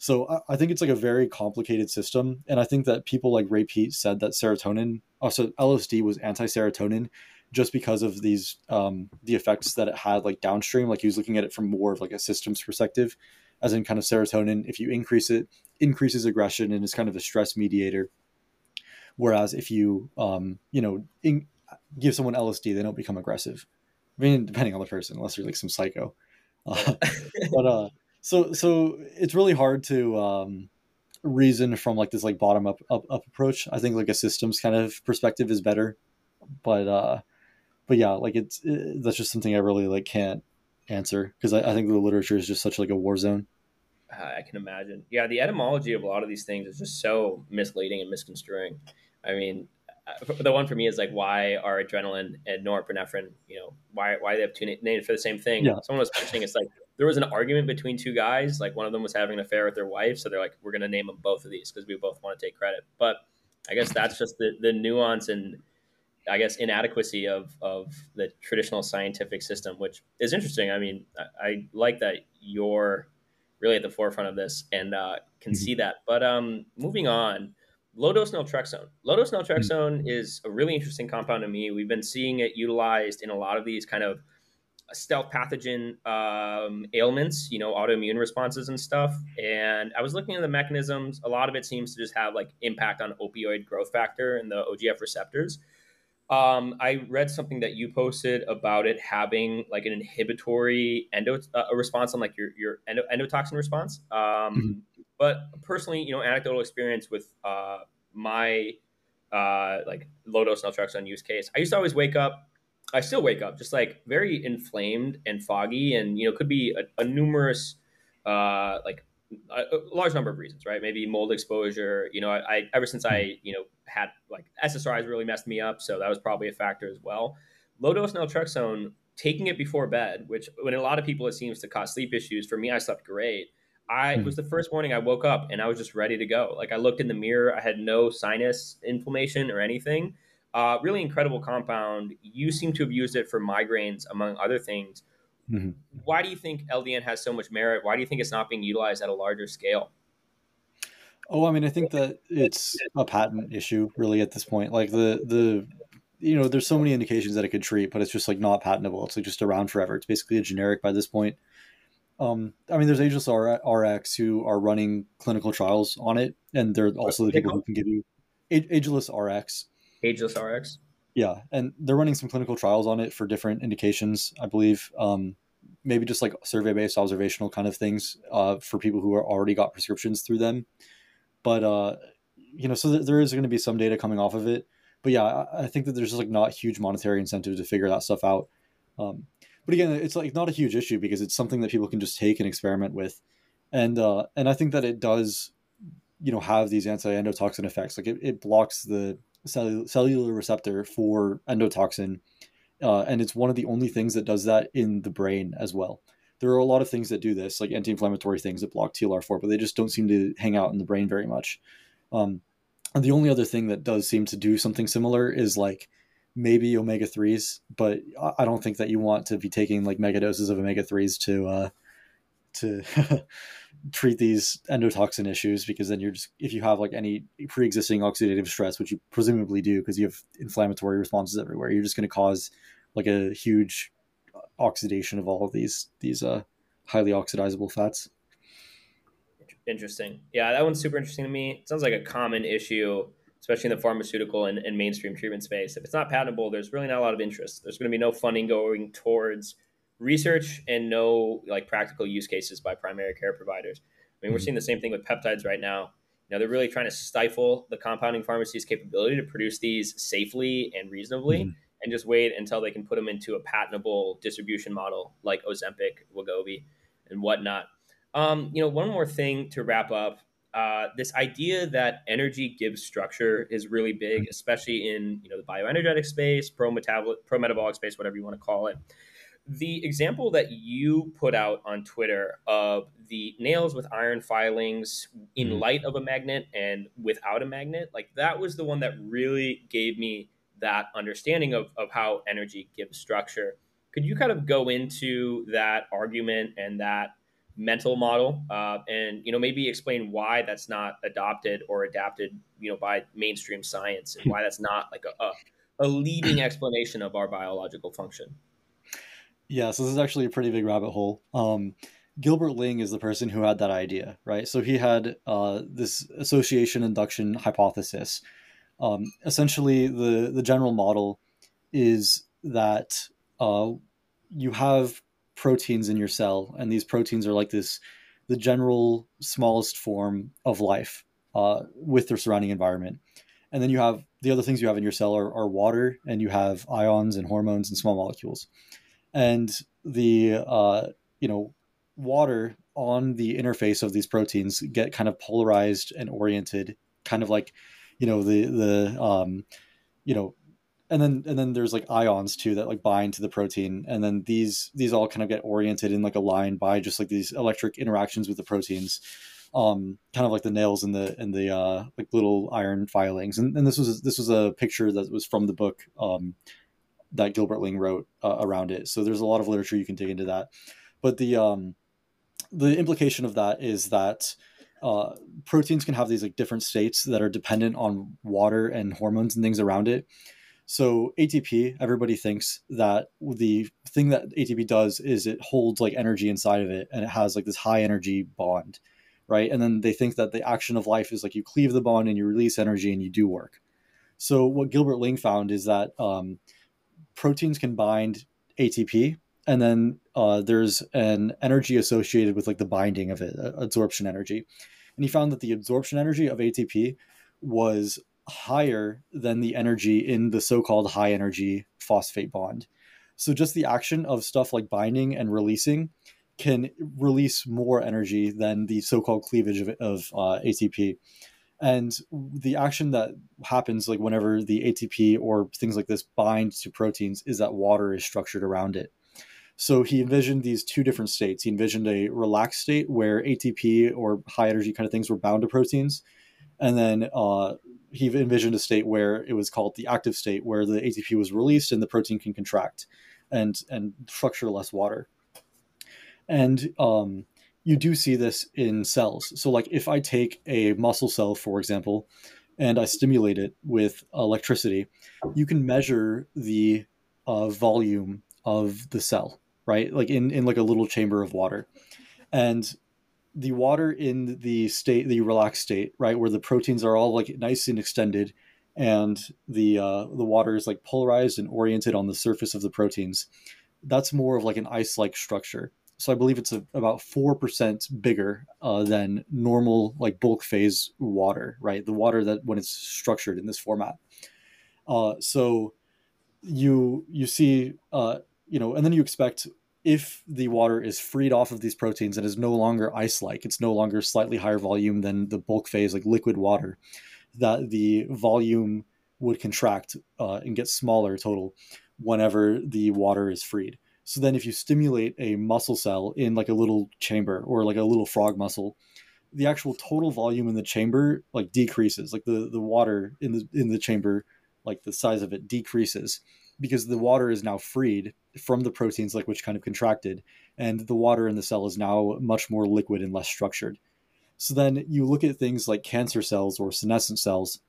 S2: So I think it's like a very complicated system, and I think that people like Ray Pete said that serotonin, also LSD was anti-serotonin, just because of these um, the effects that it had like downstream. Like he was looking at it from more of like a systems perspective, as in kind of serotonin. If you increase it, increases aggression and is kind of a stress mediator. Whereas if you um, you know in, give someone LSD, they don't become aggressive. I mean, depending on the person, unless you're like some psycho. Uh, but uh, so so it's really hard to um, reason from like this like bottom up, up up approach. I think like a systems kind of perspective is better, but uh, but yeah, like it's it, that's just something I really like can't answer because I, I think the literature is just such like a war zone.
S1: I can imagine. Yeah, the etymology of a lot of these things is just so misleading and misconstruing. I mean, uh, the one for me is like why are adrenaline and norepinephrine you know why why they have two names for the same thing yeah. someone was mentioning it's like there was an argument between two guys like one of them was having an affair with their wife so they're like we're going to name them both of these because we both want to take credit but i guess that's just the, the nuance and i guess inadequacy of of the traditional scientific system which is interesting i mean i, I like that you're really at the forefront of this and uh, can mm-hmm. see that but um moving on low dose naltrexone. Low dose naltrexone mm-hmm. is a really interesting compound to me. We've been seeing it utilized in a lot of these kind of stealth pathogen um, ailments, you know, autoimmune responses and stuff. And I was looking at the mechanisms. A lot of it seems to just have like impact on opioid growth factor and the OGF receptors. Um, I read something that you posted about it having like an inhibitory endo uh, response on like your your endo, endotoxin response. Um, mm-hmm. But personally, you know, anecdotal experience with uh, my uh, like low dose naltrexone use case, I used to always wake up. I still wake up just like very inflamed and foggy, and you know, could be a, a numerous uh, like a, a, large number of reasons, right? Maybe mold exposure. You know, I, I ever since I mm-hmm. you know had like SSRIs really messed me up, so that was probably a factor as well. Low dose naltrexone, taking it before bed, which when a lot of people it seems to cause sleep issues. For me, I slept great. I mm-hmm. was the first morning I woke up and I was just ready to go. Like I looked in the mirror, I had no sinus inflammation or anything. Uh, really incredible compound. You seem to have used it for migraines, among other things. Mm-hmm. Why do you think LDN has so much merit? Why do you think it's not being utilized at a larger scale?
S2: Oh, I mean, I think that it's a patent issue, really, at this point. Like the the you know, there's so many indications that it could treat, but it's just like not patentable. It's like just around forever. It's basically a generic by this point. Um, I mean, there's Ageless RX who are running clinical trials on it, and they're also the people who can give you Ageless RX.
S1: Ageless RX.
S2: Yeah, and they're running some clinical trials on it for different indications, I believe. Um, maybe just like survey based observational kind of things uh, for people who are already got prescriptions through them. But uh, you know, so th- there is going to be some data coming off of it. But yeah, I, I think that there's just like not huge monetary incentive to figure that stuff out. Um, but again, it's like not a huge issue because it's something that people can just take and experiment with, and uh, and I think that it does, you know, have these anti-endotoxin effects. Like it, it blocks the cellular receptor for endotoxin, uh, and it's one of the only things that does that in the brain as well. There are a lot of things that do this, like anti-inflammatory things that block TLR4, but they just don't seem to hang out in the brain very much. Um, the only other thing that does seem to do something similar is like maybe omega threes, but I don't think that you want to be taking like mega doses of omega threes to uh, to treat these endotoxin issues because then you're just if you have like any pre-existing oxidative stress, which you presumably do because you have inflammatory responses everywhere, you're just going to cause like a huge oxidation of all of these these uh, highly oxidizable fats.
S1: Interesting. Yeah, that one's super interesting to me. It sounds like a common issue especially in the pharmaceutical and, and, mainstream treatment space. If it's not patentable, there's really not a lot of interest. There's going to be no funding going towards research and no like practical use cases by primary care providers. I mean, we're mm-hmm. seeing the same thing with peptides right now. You know, they're really trying to stifle the compounding pharmacy's capability to produce these safely and reasonably, mm-hmm. and just wait until they can put them into a patentable distribution model like Ozempic, Wegovy, and whatnot. Um, you know, one more thing to wrap up uh, this idea that energy gives structure is really big, mm-hmm. especially in you know the bioenergetic space, pro pro metabolic space, whatever you want to call it. The example that you put out on Twitter of the nails with iron filings in mm. light of a magnet and without a magnet, like that was the one that really gave me that understanding of, of how energy gives structure. Could you kind of go into that argument and that mental model uh, and you know maybe explain why that's not adopted or adapted you know by mainstream science and why that's not like a, a, a leading explanation of our biological function
S2: yeah so this is actually a pretty big rabbit hole um, gilbert ling is the person who had that idea right so he had uh, this association induction hypothesis um, essentially the the general model is that uh, you have proteins in your cell, and these proteins are like this the general smallest form of life uh, with their surrounding environment. And then you have the other things you have in your cell are, are water, and you have ions and hormones and small molecules. And the uh, you know water on the interface of these proteins get kind of polarized and oriented, kind of like you know the the um, you know and then and then there's like ions too that like bind to the protein and then these these all kind of get oriented in like a line by just like these electric interactions with the proteins um kind of like the nails in the in the uh like little iron filings and, and this was this was a picture that was from the book um that gilbert ling wrote uh, around it so there's a lot of literature you can dig into that but the um the implication of that is that uh, proteins can have these like different states that are dependent on water and hormones and things around it so ATP, everybody thinks that the thing that ATP does is it holds like energy inside of it and it has like this high energy bond, right? And then they think that the action of life is like you cleave the bond and you release energy and you do work. So what Gilbert Ling found is that um, proteins can bind ATP and then uh, there's an energy associated with like the binding of it, uh, absorption energy. And he found that the absorption energy of ATP was higher than the energy in the so-called high energy phosphate bond. So just the action of stuff like binding and releasing can release more energy than the so-called cleavage of, of uh, ATP. And the action that happens, like whenever the ATP or things like this bind to proteins, is that water is structured around it. So he envisioned these two different states. He envisioned a relaxed state where ATP or high energy kind of things were bound to proteins, and then uh, he envisioned a state where it was called the active state, where the ATP was released and the protein can contract and and structure less water. And um, you do see this in cells. So, like if I take a muscle cell, for example, and I stimulate it with electricity, you can measure the uh, volume of the cell, right? Like in in like a little chamber of water, and the water in the state, the relaxed state, right, where the proteins are all like nice and extended, and the uh, the water is like polarized and oriented on the surface of the proteins. That's more of like an ice-like structure. So I believe it's a, about four percent bigger uh, than normal like bulk phase water, right? The water that when it's structured in this format. Uh, so you you see, uh, you know, and then you expect if the water is freed off of these proteins and is no longer ice-like, it's no longer slightly higher volume than the bulk phase, like liquid water, that the volume would contract uh, and get smaller total whenever the water is freed. So then, if you stimulate a muscle cell in like a little chamber or like a little frog muscle, the actual total volume in the chamber like decreases. Like the the water in the in the chamber, like the size of it decreases because the water is now freed from the proteins like which kind of contracted and the water in the cell is now much more liquid and less structured so then you look at things like cancer cells or senescent cells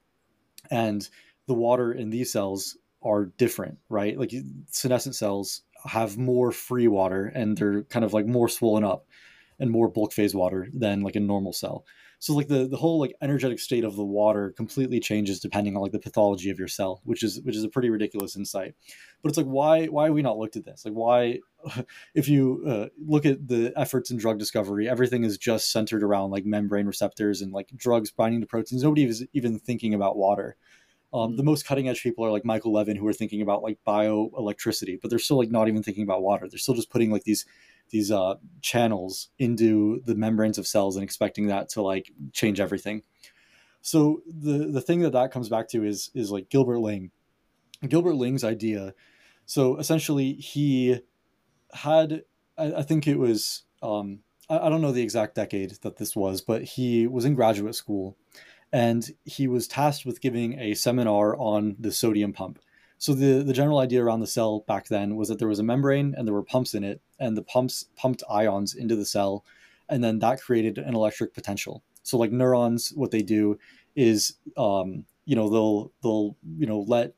S2: and the water in these cells are different right like senescent cells have more free water and they're kind of like more swollen up and more bulk phase water than like a normal cell. So like the the whole like energetic state of the water completely changes depending on like the pathology of your cell which is which is a pretty ridiculous insight. But it's like why why have we not looked at this? Like why if you uh, look at the efforts in drug discovery everything is just centered around like membrane receptors and like drugs binding to proteins. Nobody is even thinking about water um, the mm. most cutting edge people are like Michael Levin, who are thinking about like bioelectricity, but they're still like not even thinking about water. They're still just putting like these these uh, channels into the membranes of cells and expecting that to like change everything. So the the thing that that comes back to is is like Gilbert Ling. Gilbert Ling's idea. So essentially, he had I, I think it was um, I, I don't know the exact decade that this was, but he was in graduate school, and he was tasked with giving a seminar on the sodium pump. So the, the general idea around the cell back then was that there was a membrane and there were pumps in it, and the pumps pumped ions into the cell, and then that created an electric potential. So like neurons, what they do is, um, you know, they'll they'll you know let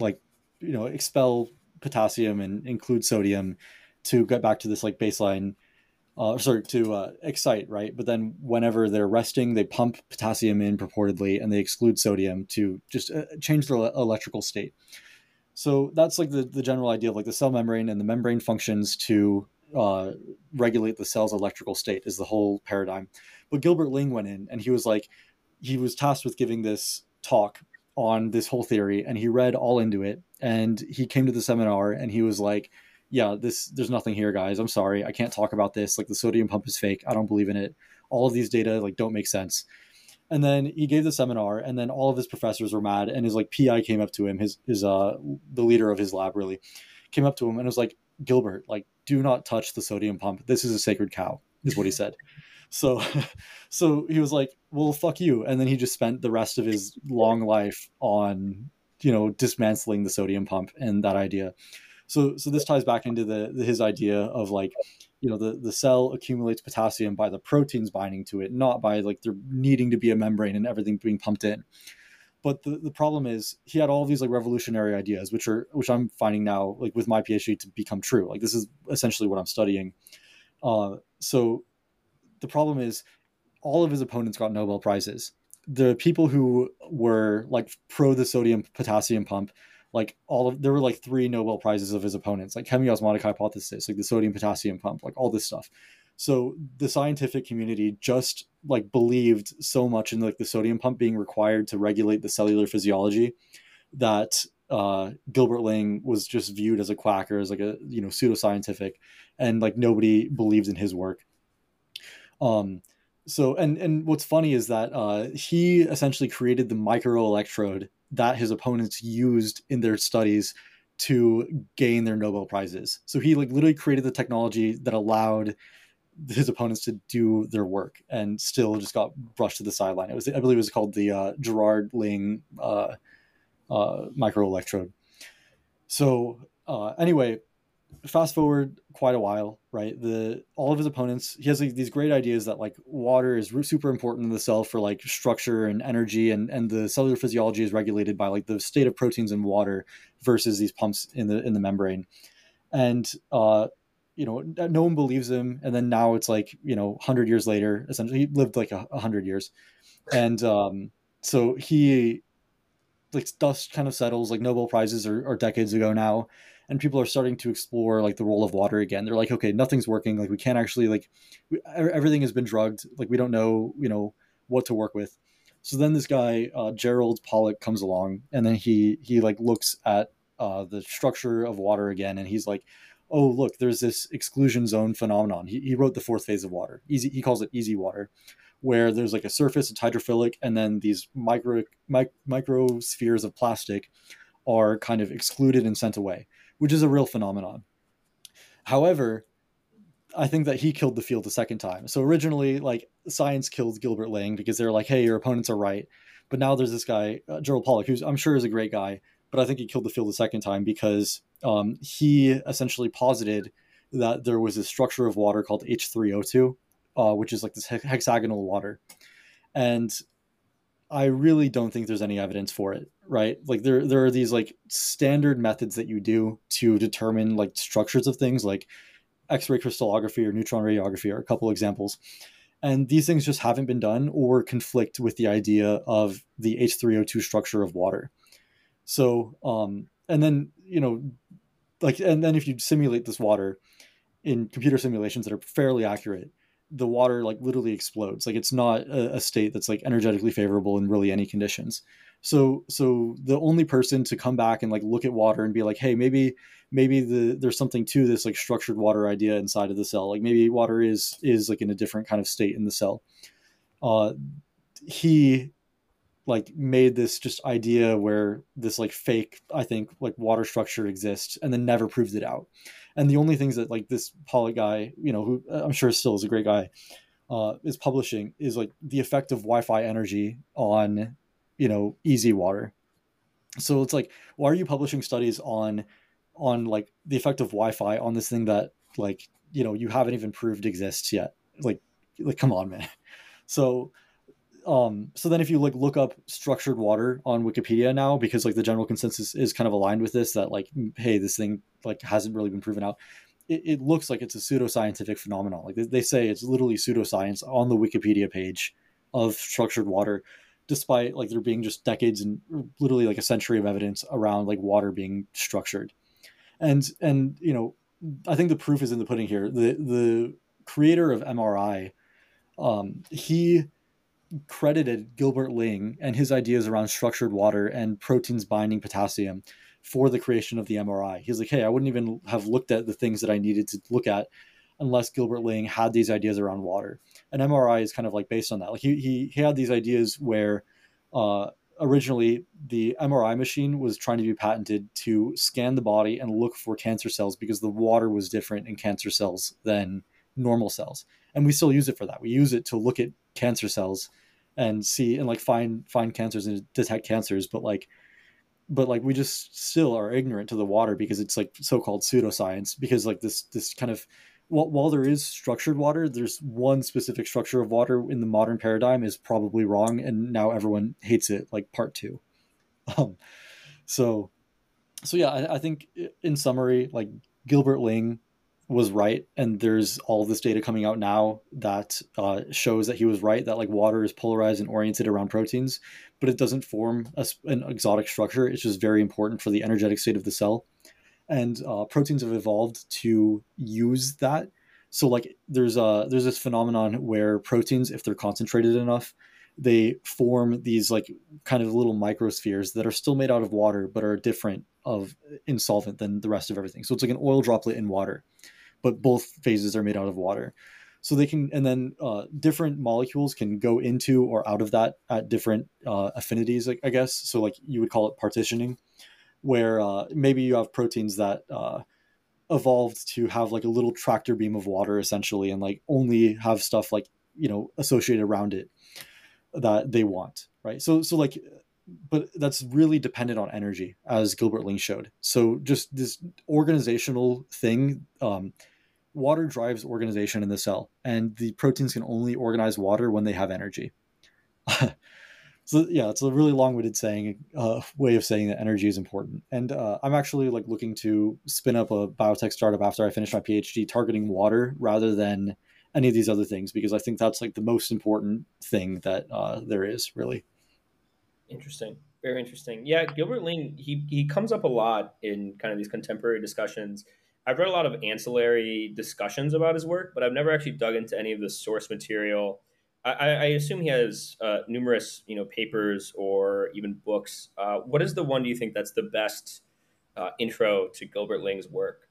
S2: like you know expel potassium and include sodium to get back to this like baseline uh, sorry, to uh, excite, right? But then whenever they're resting, they pump potassium in purportedly, and they exclude sodium to just uh, change their electrical state. So that's like the, the general idea of like the cell membrane and the membrane functions to uh, regulate the cell's electrical state is the whole paradigm. But Gilbert Ling went in and he was like, he was tasked with giving this talk on this whole theory and he read all into it and he came to the seminar and he was like, yeah, this there's nothing here, guys. I'm sorry, I can't talk about this. Like the sodium pump is fake. I don't believe in it. All of these data like don't make sense. And then he gave the seminar, and then all of his professors were mad. And his like PI came up to him, his his uh the leader of his lab really came up to him and was like, Gilbert, like do not touch the sodium pump. This is a sacred cow, is what he said. So, so he was like, well, fuck you. And then he just spent the rest of his long life on you know dismantling the sodium pump and that idea. So so this ties back into the, the his idea of like you know the, the cell accumulates potassium by the proteins binding to it not by like there needing to be a membrane and everything being pumped in. But the, the problem is he had all these like revolutionary ideas which are which i'm finding now like with my phd to become true. Like this is essentially what i'm studying. Uh, so the problem is all of his opponents got nobel prizes. The people who were like pro the sodium potassium pump like all of there were like three Nobel prizes of his opponents, like chemiosmotic hypothesis, like the sodium potassium pump, like all this stuff. So the scientific community just like believed so much in like the sodium pump being required to regulate the cellular physiology that uh, Gilbert Ling was just viewed as a quacker, as like a you know pseudoscientific, and like nobody believed in his work. Um, so and and what's funny is that uh, he essentially created the microelectrode that his opponents used in their studies to gain their Nobel prizes. So he like literally created the technology that allowed his opponents to do their work and still just got brushed to the sideline. It was I believe it was called the uh, Gerard Ling uh, uh, microelectrode. So uh, anyway, fast forward quite a while, right? The all of his opponents, he has like, these great ideas that like water is super important in the cell for like structure and energy, and and the cellular physiology is regulated by like the state of proteins in water versus these pumps in the in the membrane, and uh, you know, no one believes him, and then now it's like you know, hundred years later, essentially, he lived like a hundred years, and um, so he like dust kind of settles like nobel prizes are, are decades ago now and people are starting to explore like the role of water again. They're like okay nothing's working. Like we can't actually like we, everything has been drugged. Like we don't know you know what to work with. So then this guy uh, gerald pollock comes along and then he he like looks at uh, the structure of water again and he's like oh look there's this exclusion zone phenomenon. He, he wrote the fourth phase of water. Easy he calls it easy water where there's like a surface it's hydrophilic and then these micro mic, micro spheres of plastic are kind of excluded and sent away which is a real phenomenon. However, I think that he killed the field a second time. So originally, like science killed Gilbert Lang because they're like, "Hey, your opponents are right," but now there's this guy uh, Gerald Pollack, who's I'm sure is a great guy, but I think he killed the field a second time because um, he essentially posited that there was a structure of water called H3O2, uh, which is like this hexagonal water, and I really don't think there's any evidence for it, right? Like there there are these like standard methods that you do to determine like structures of things like X-ray crystallography or neutron radiography are a couple examples. And these things just haven't been done or conflict with the idea of the H3O2 structure of water. So, um, and then, you know, like, and then if you simulate this water in computer simulations that are fairly accurate, the water like literally explodes like it's not a, a, state that's like energetically favorable in really any conditions so so the only person to come back and like look at water and be like hey maybe maybe the there's something to this like structured water idea inside of the cell. Like maybe water is is like in a different kind of state in the cell. Uh he like made this just idea where this like fake i think like water structure exists and then never proved it out. And the only things that like this Pollack guy, you know, who I'm sure still is a great guy, uh, is publishing is like the effect of Wi-Fi energy on, you know, easy water. So it's like, why are you publishing studies on, on like the effect of Wi-Fi on this thing that like you know you haven't even proved exists yet? Like, like come on, man. So um, so then if you like look up structured water on Wikipedia now, because like the general consensus is kind of aligned with this, that like, hey, this thing like hasn't really been proven out. It, it looks like it's a pseudoscientific phenomenon. Like they, they say it's literally pseudoscience on the Wikipedia page of structured water, despite like there being just decades and literally like a century of evidence around like water being structured. And and you know, I think the proof is in the pudding here. The the creator of MRI, um, he credited Gilbert Ling and his ideas around structured water and proteins binding potassium for the creation of the MRI. He's like, hey, I wouldn't even have looked at the things that I needed to look at unless Gilbert Ling had these ideas around water. And MRI is kind of like based on that. Like he he, he had these ideas where uh, originally the MRI machine was trying to be patented to scan the body and look for cancer cells because the water was different in cancer cells than normal cells. And we still use it for that. We use it to look at cancer cells and see and like find find cancers and detect cancers but like but like we just still are ignorant to the water because it's like so-called pseudoscience because like this this kind of while, while there is structured water there's one specific structure of water in the modern paradigm is probably wrong and now everyone hates it like part two. Um so so yeah I, I think in summary like gilbert ling was right and there's all this data coming out now that uh, shows that he was right that like water is polarized and oriented around proteins but it doesn't form a, an exotic structure. It's just very important for the energetic state of the cell and uh, proteins have evolved to use that so like there's a there's this phenomenon where proteins if they're concentrated enough they form these like kind of little microspheres that are still made out of water but are different of insolvent than the rest of everything. So it's like an oil droplet in water, but both phases are made out of water. So they can, and then uh, different molecules can go into or out of that at different uh, affinities, I guess. So like you would call it partitioning, where uh, maybe you have proteins that uh, evolved to have like a little tractor beam of water essentially, and like only have stuff like you know associated around it that they want, right? So so like but that's really dependent on energy, as Gilbert Ling showed. So just this organizational thing, um, water drives organization in the cell, and the proteins can only organize water when they have energy. so yeah, it's a really long-winded saying, uh, way of saying that energy is important. And uh, I'm actually like looking to spin up a biotech startup after I finish my PhD, targeting water rather than any of these other things, because I think that's like the most important thing that uh, there is really.
S1: Interesting. Very interesting. Yeah, Gilbert Ling, he he comes up a lot in kind of these contemporary discussions. I've read a lot of ancillary discussions about his work, but I've never actually dug into any of the source material. I, I assume he has uh, numerous, you know, papers or even books. Uh, what is the one do you think that's the best uh, intro to Gilbert Ling's work?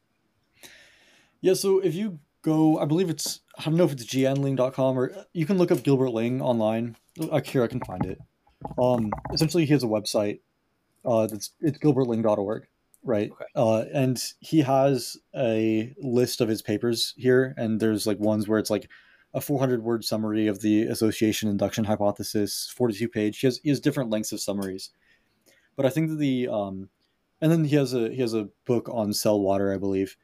S2: Yeah, so if you go, I believe it's I don't know if it's gnling.com or you can look up Gilbert Ling online. Here, I can find it. Um, essentially, he has a website. Uh, that's it's gilbertling.org, right? Okay. Uh, and he has a list of his papers here, and there's like ones where it's like a 400 word summary of the association induction hypothesis, 42 page. He has he has different lengths of summaries, but I think that the um, and then he has a he has a book on cell water, I believe.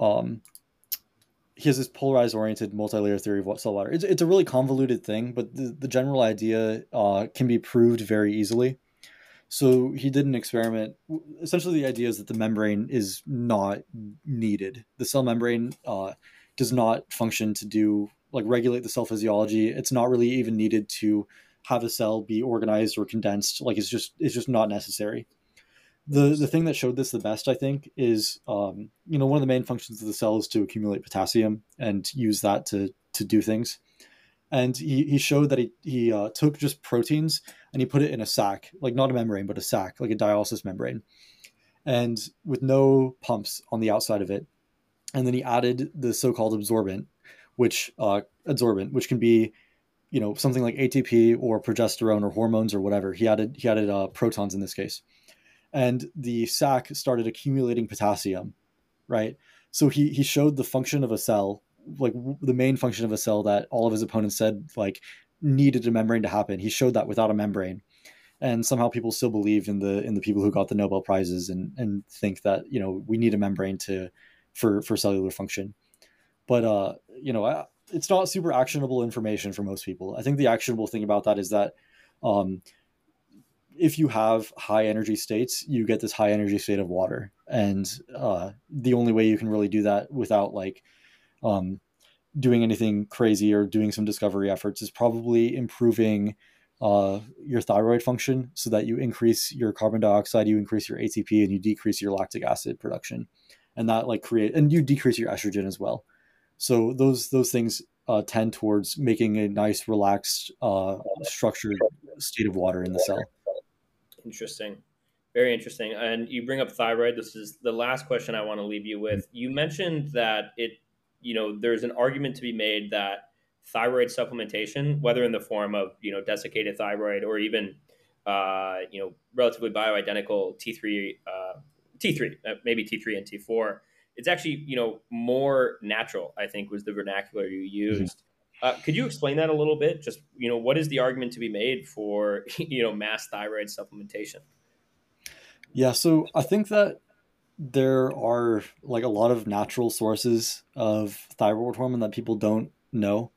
S2: Um, he has this polarized oriented multi-layer theory of what cell water. It's, it's a really convoluted thing, but the, the general idea uh, can be proved very easily. So he did an experiment. Essentially, the idea is that the membrane is not needed. The cell membrane uh, does not function to do like regulate the cell physiology. It's not really even needed to have a cell be organized or condensed. Like it's just it's just not necessary the the thing that showed this the best, I think, is um, you know one of the main functions of the cell is to accumulate potassium and use that to to do things. And he, he showed that he he uh, took just proteins and he put it in a sac, like not a membrane, but a sac, like a dialysis membrane, and with no pumps on the outside of it. And then he added the so-called absorbent, which uh, adsorbent, which can be you know something like ATP or progesterone or hormones or whatever. He added he added uh, protons in this case and the sac started accumulating potassium, right? So he he showed the function of a cell, like the main function of a cell that all of his opponents said like needed a membrane to happen. He showed that without a membrane, and somehow people still believe in the in the people who got the Nobel prizes and and think that you know we need a membrane to for for cellular function. But uh, you know, it's not super actionable information for most people. I think the actionable thing about that is that um, if you have high energy states, you get this high energy state of water, and uh, the only way you can really do that without like um, doing anything crazy or doing some discovery efforts is probably improving uh, your thyroid function so that you increase your carbon dioxide, you increase your ATP, and you decrease your lactic acid production, and that like create and you decrease your estrogen as well. So those those things uh, tend towards making a nice, relaxed, uh, structured state of water in the cell.
S1: Interesting. Very interesting. And you bring up thyroid. This is the last question I want to leave you with. You mentioned that it, you know, there's an argument to be made that thyroid supplementation, whether in the form of, you know, desiccated thyroid or even, uh, you know, relatively bioidentical T3, uh, T3, uh, maybe T3 and T4, it's actually, you know, more natural, I think was the vernacular you mm-hmm. used. Uh, could you explain that a little bit? Just you know, what is the argument to be made for you know mass thyroid supplementation?
S2: Yeah, so I think that there are like a lot of natural sources of thyroid hormone that people don't know.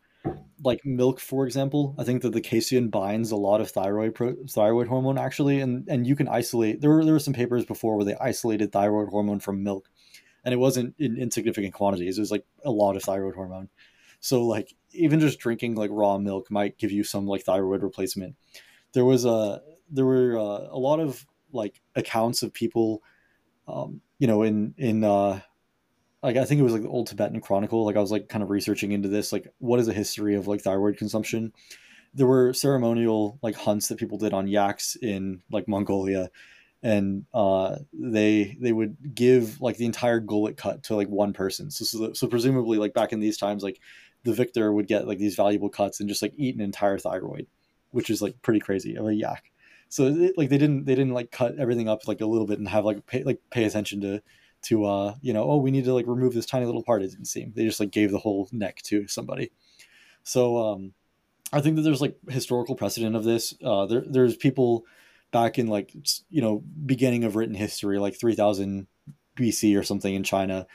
S2: Like milk, for example, I think that the casein binds a lot of thyroid pro- thyroid hormone actually, and and you can isolate. There were there were some papers before where they isolated thyroid hormone from milk, and it wasn't in insignificant quantities. It was like a lot of thyroid hormone. So like even just drinking like raw milk might give you some like thyroid replacement. There was a there were uh, a lot of like accounts of people, um, you know, in in uh, like I think it was like the old Tibetan Chronicle. Like I was like kind of researching into this, like what is the history of like thyroid consumption, there were ceremonial like hunts that people did on yaks in like Mongolia, and uh, they they would give like the entire gullet cut to like one person. So, so so presumably like back in these times, like the victor would get like these valuable cuts and just like eat an entire thyroid, which is like pretty crazy of a yak. So it, like they didn't they didn't like cut everything up like a little bit and have like pay like pay attention to to uh you know oh we need to like remove this tiny little part. It didn't seem they just like gave the whole neck to somebody. So um I think that there's like historical precedent of this. Uh, there, there's people back in like you know beginning of written history, like 3000 BC or something in China,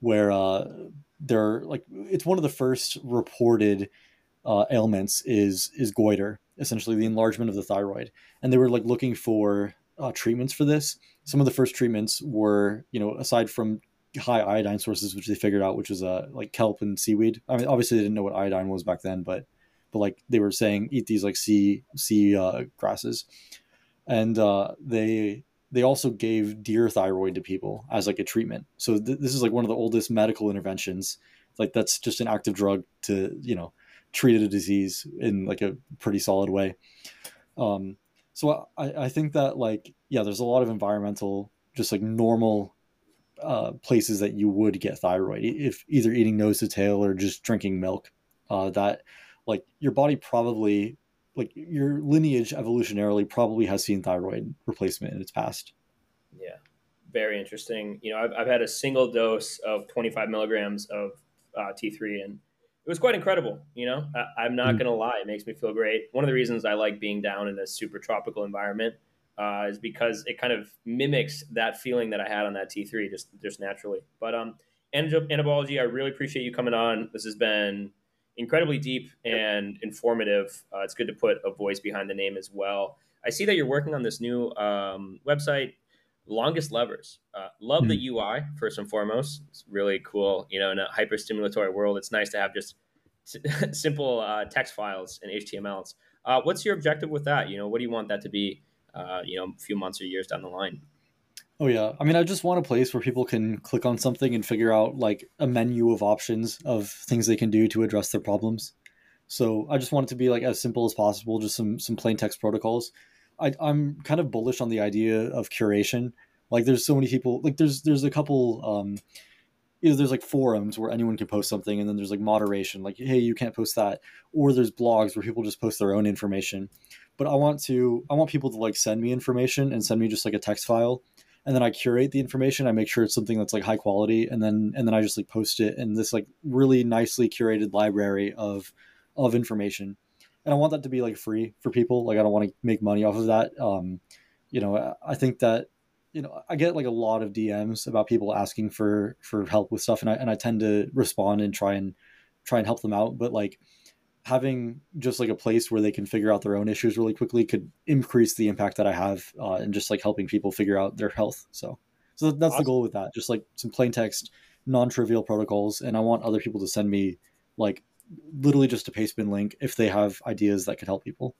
S2: where uh, they're like it's one of the first reported uh, ailments is is goiter, essentially the enlargement of the thyroid, and they were like looking for uh, treatments for this. Some of the first treatments were you know aside from high iodine sources, which they figured out, which was uh, like kelp and seaweed. I mean, obviously they didn't know what iodine was back then, but but like they were saying eat these like sea sea uh, grasses, and uh, they they also gave deer thyroid to people as like a treatment. So th- this is like one of the oldest medical interventions. Like that's just an active drug to you know treat a disease in like a pretty solid way. Um, so I, I think that like yeah, there's a lot of environmental just like normal uh, places that you would get thyroid if either eating nose to tail or just drinking milk. Uh, that like your body probably like your lineage evolutionarily probably has seen thyroid replacement in its past.
S1: Yeah, very interesting. You know, I've, I've had a single dose of 25 milligrams of uh, T3 and it was quite incredible. You know, I, am not mm-hmm. going to lie. It makes me feel great. One of the reasons I like being down in a super tropical environment uh, is because it kind of mimics that feeling that I had on that T3 just, just naturally. But, um, Anabology, I really appreciate you coming on. This has been incredibly deep and informative. Uh, it's good to put a voice behind the name as well. I see that you're working on this new um, website, Longest Levers. Uh, love mm-hmm. the UI first and foremost. It's really cool. You know, in a hyper stimulatory world, it's nice to have just simple uh, text files and HTMLs. Uh, what's your objective with that? You know, what do you want that to be? Uh, you know, a few months or years down the line.
S2: Oh yeah, I mean, I just want a place where people can click on something and figure out like a menu of options of things they can do to address their problems. So I just want it to be like as simple as possible, just some some plain text protocols. I, I'm kind of bullish on the idea of curation. Like, there's so many people. Like, there's there's a couple. Um, you know, there's like forums where anyone can post something, and then there's like moderation, like hey, you can't post that, or there's blogs where people just post their own information. But I want to I want people to like send me information and send me just like a text file and then I curate the information. I make sure it's something that's like high quality, and then and then I just like post it in this like really nicely curated library of of information. And I want that to be like free for people. Like I don't want to make money off of that. Um, you know, I think that you know I get like a lot of DMs about people asking for for help with stuff, and I and I tend to respond and try and try and help them out. But like having just like a place where they can figure out their own issues really quickly could increase the impact that I have uh, and just like helping people figure out their health. So, so that's awesome. the goal with that. Just like some plain text, non-trivial protocols, and I want other people to send me like literally just a pastebin link if they have ideas that could help people.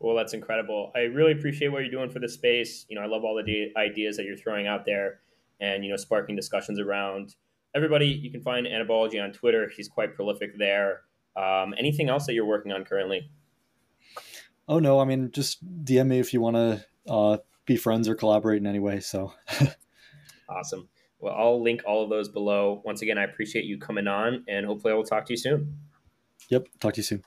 S1: Well, that's incredible. I really appreciate what you're doing for the space. You know, I love all the ideas that you're throwing out there, and you know, sparking discussions around. Everybody, you can find Anabology on Twitter. He's quite prolific there. Um, anything else that you're working on currently?
S2: Oh no, I mean just DM me if you want to uh, be friends or collaborate in any way. So
S1: awesome. Well, I'll link all of those below. Once again, I appreciate you coming on, and hopefully, I will talk to you soon.
S2: Yep, talk to you soon.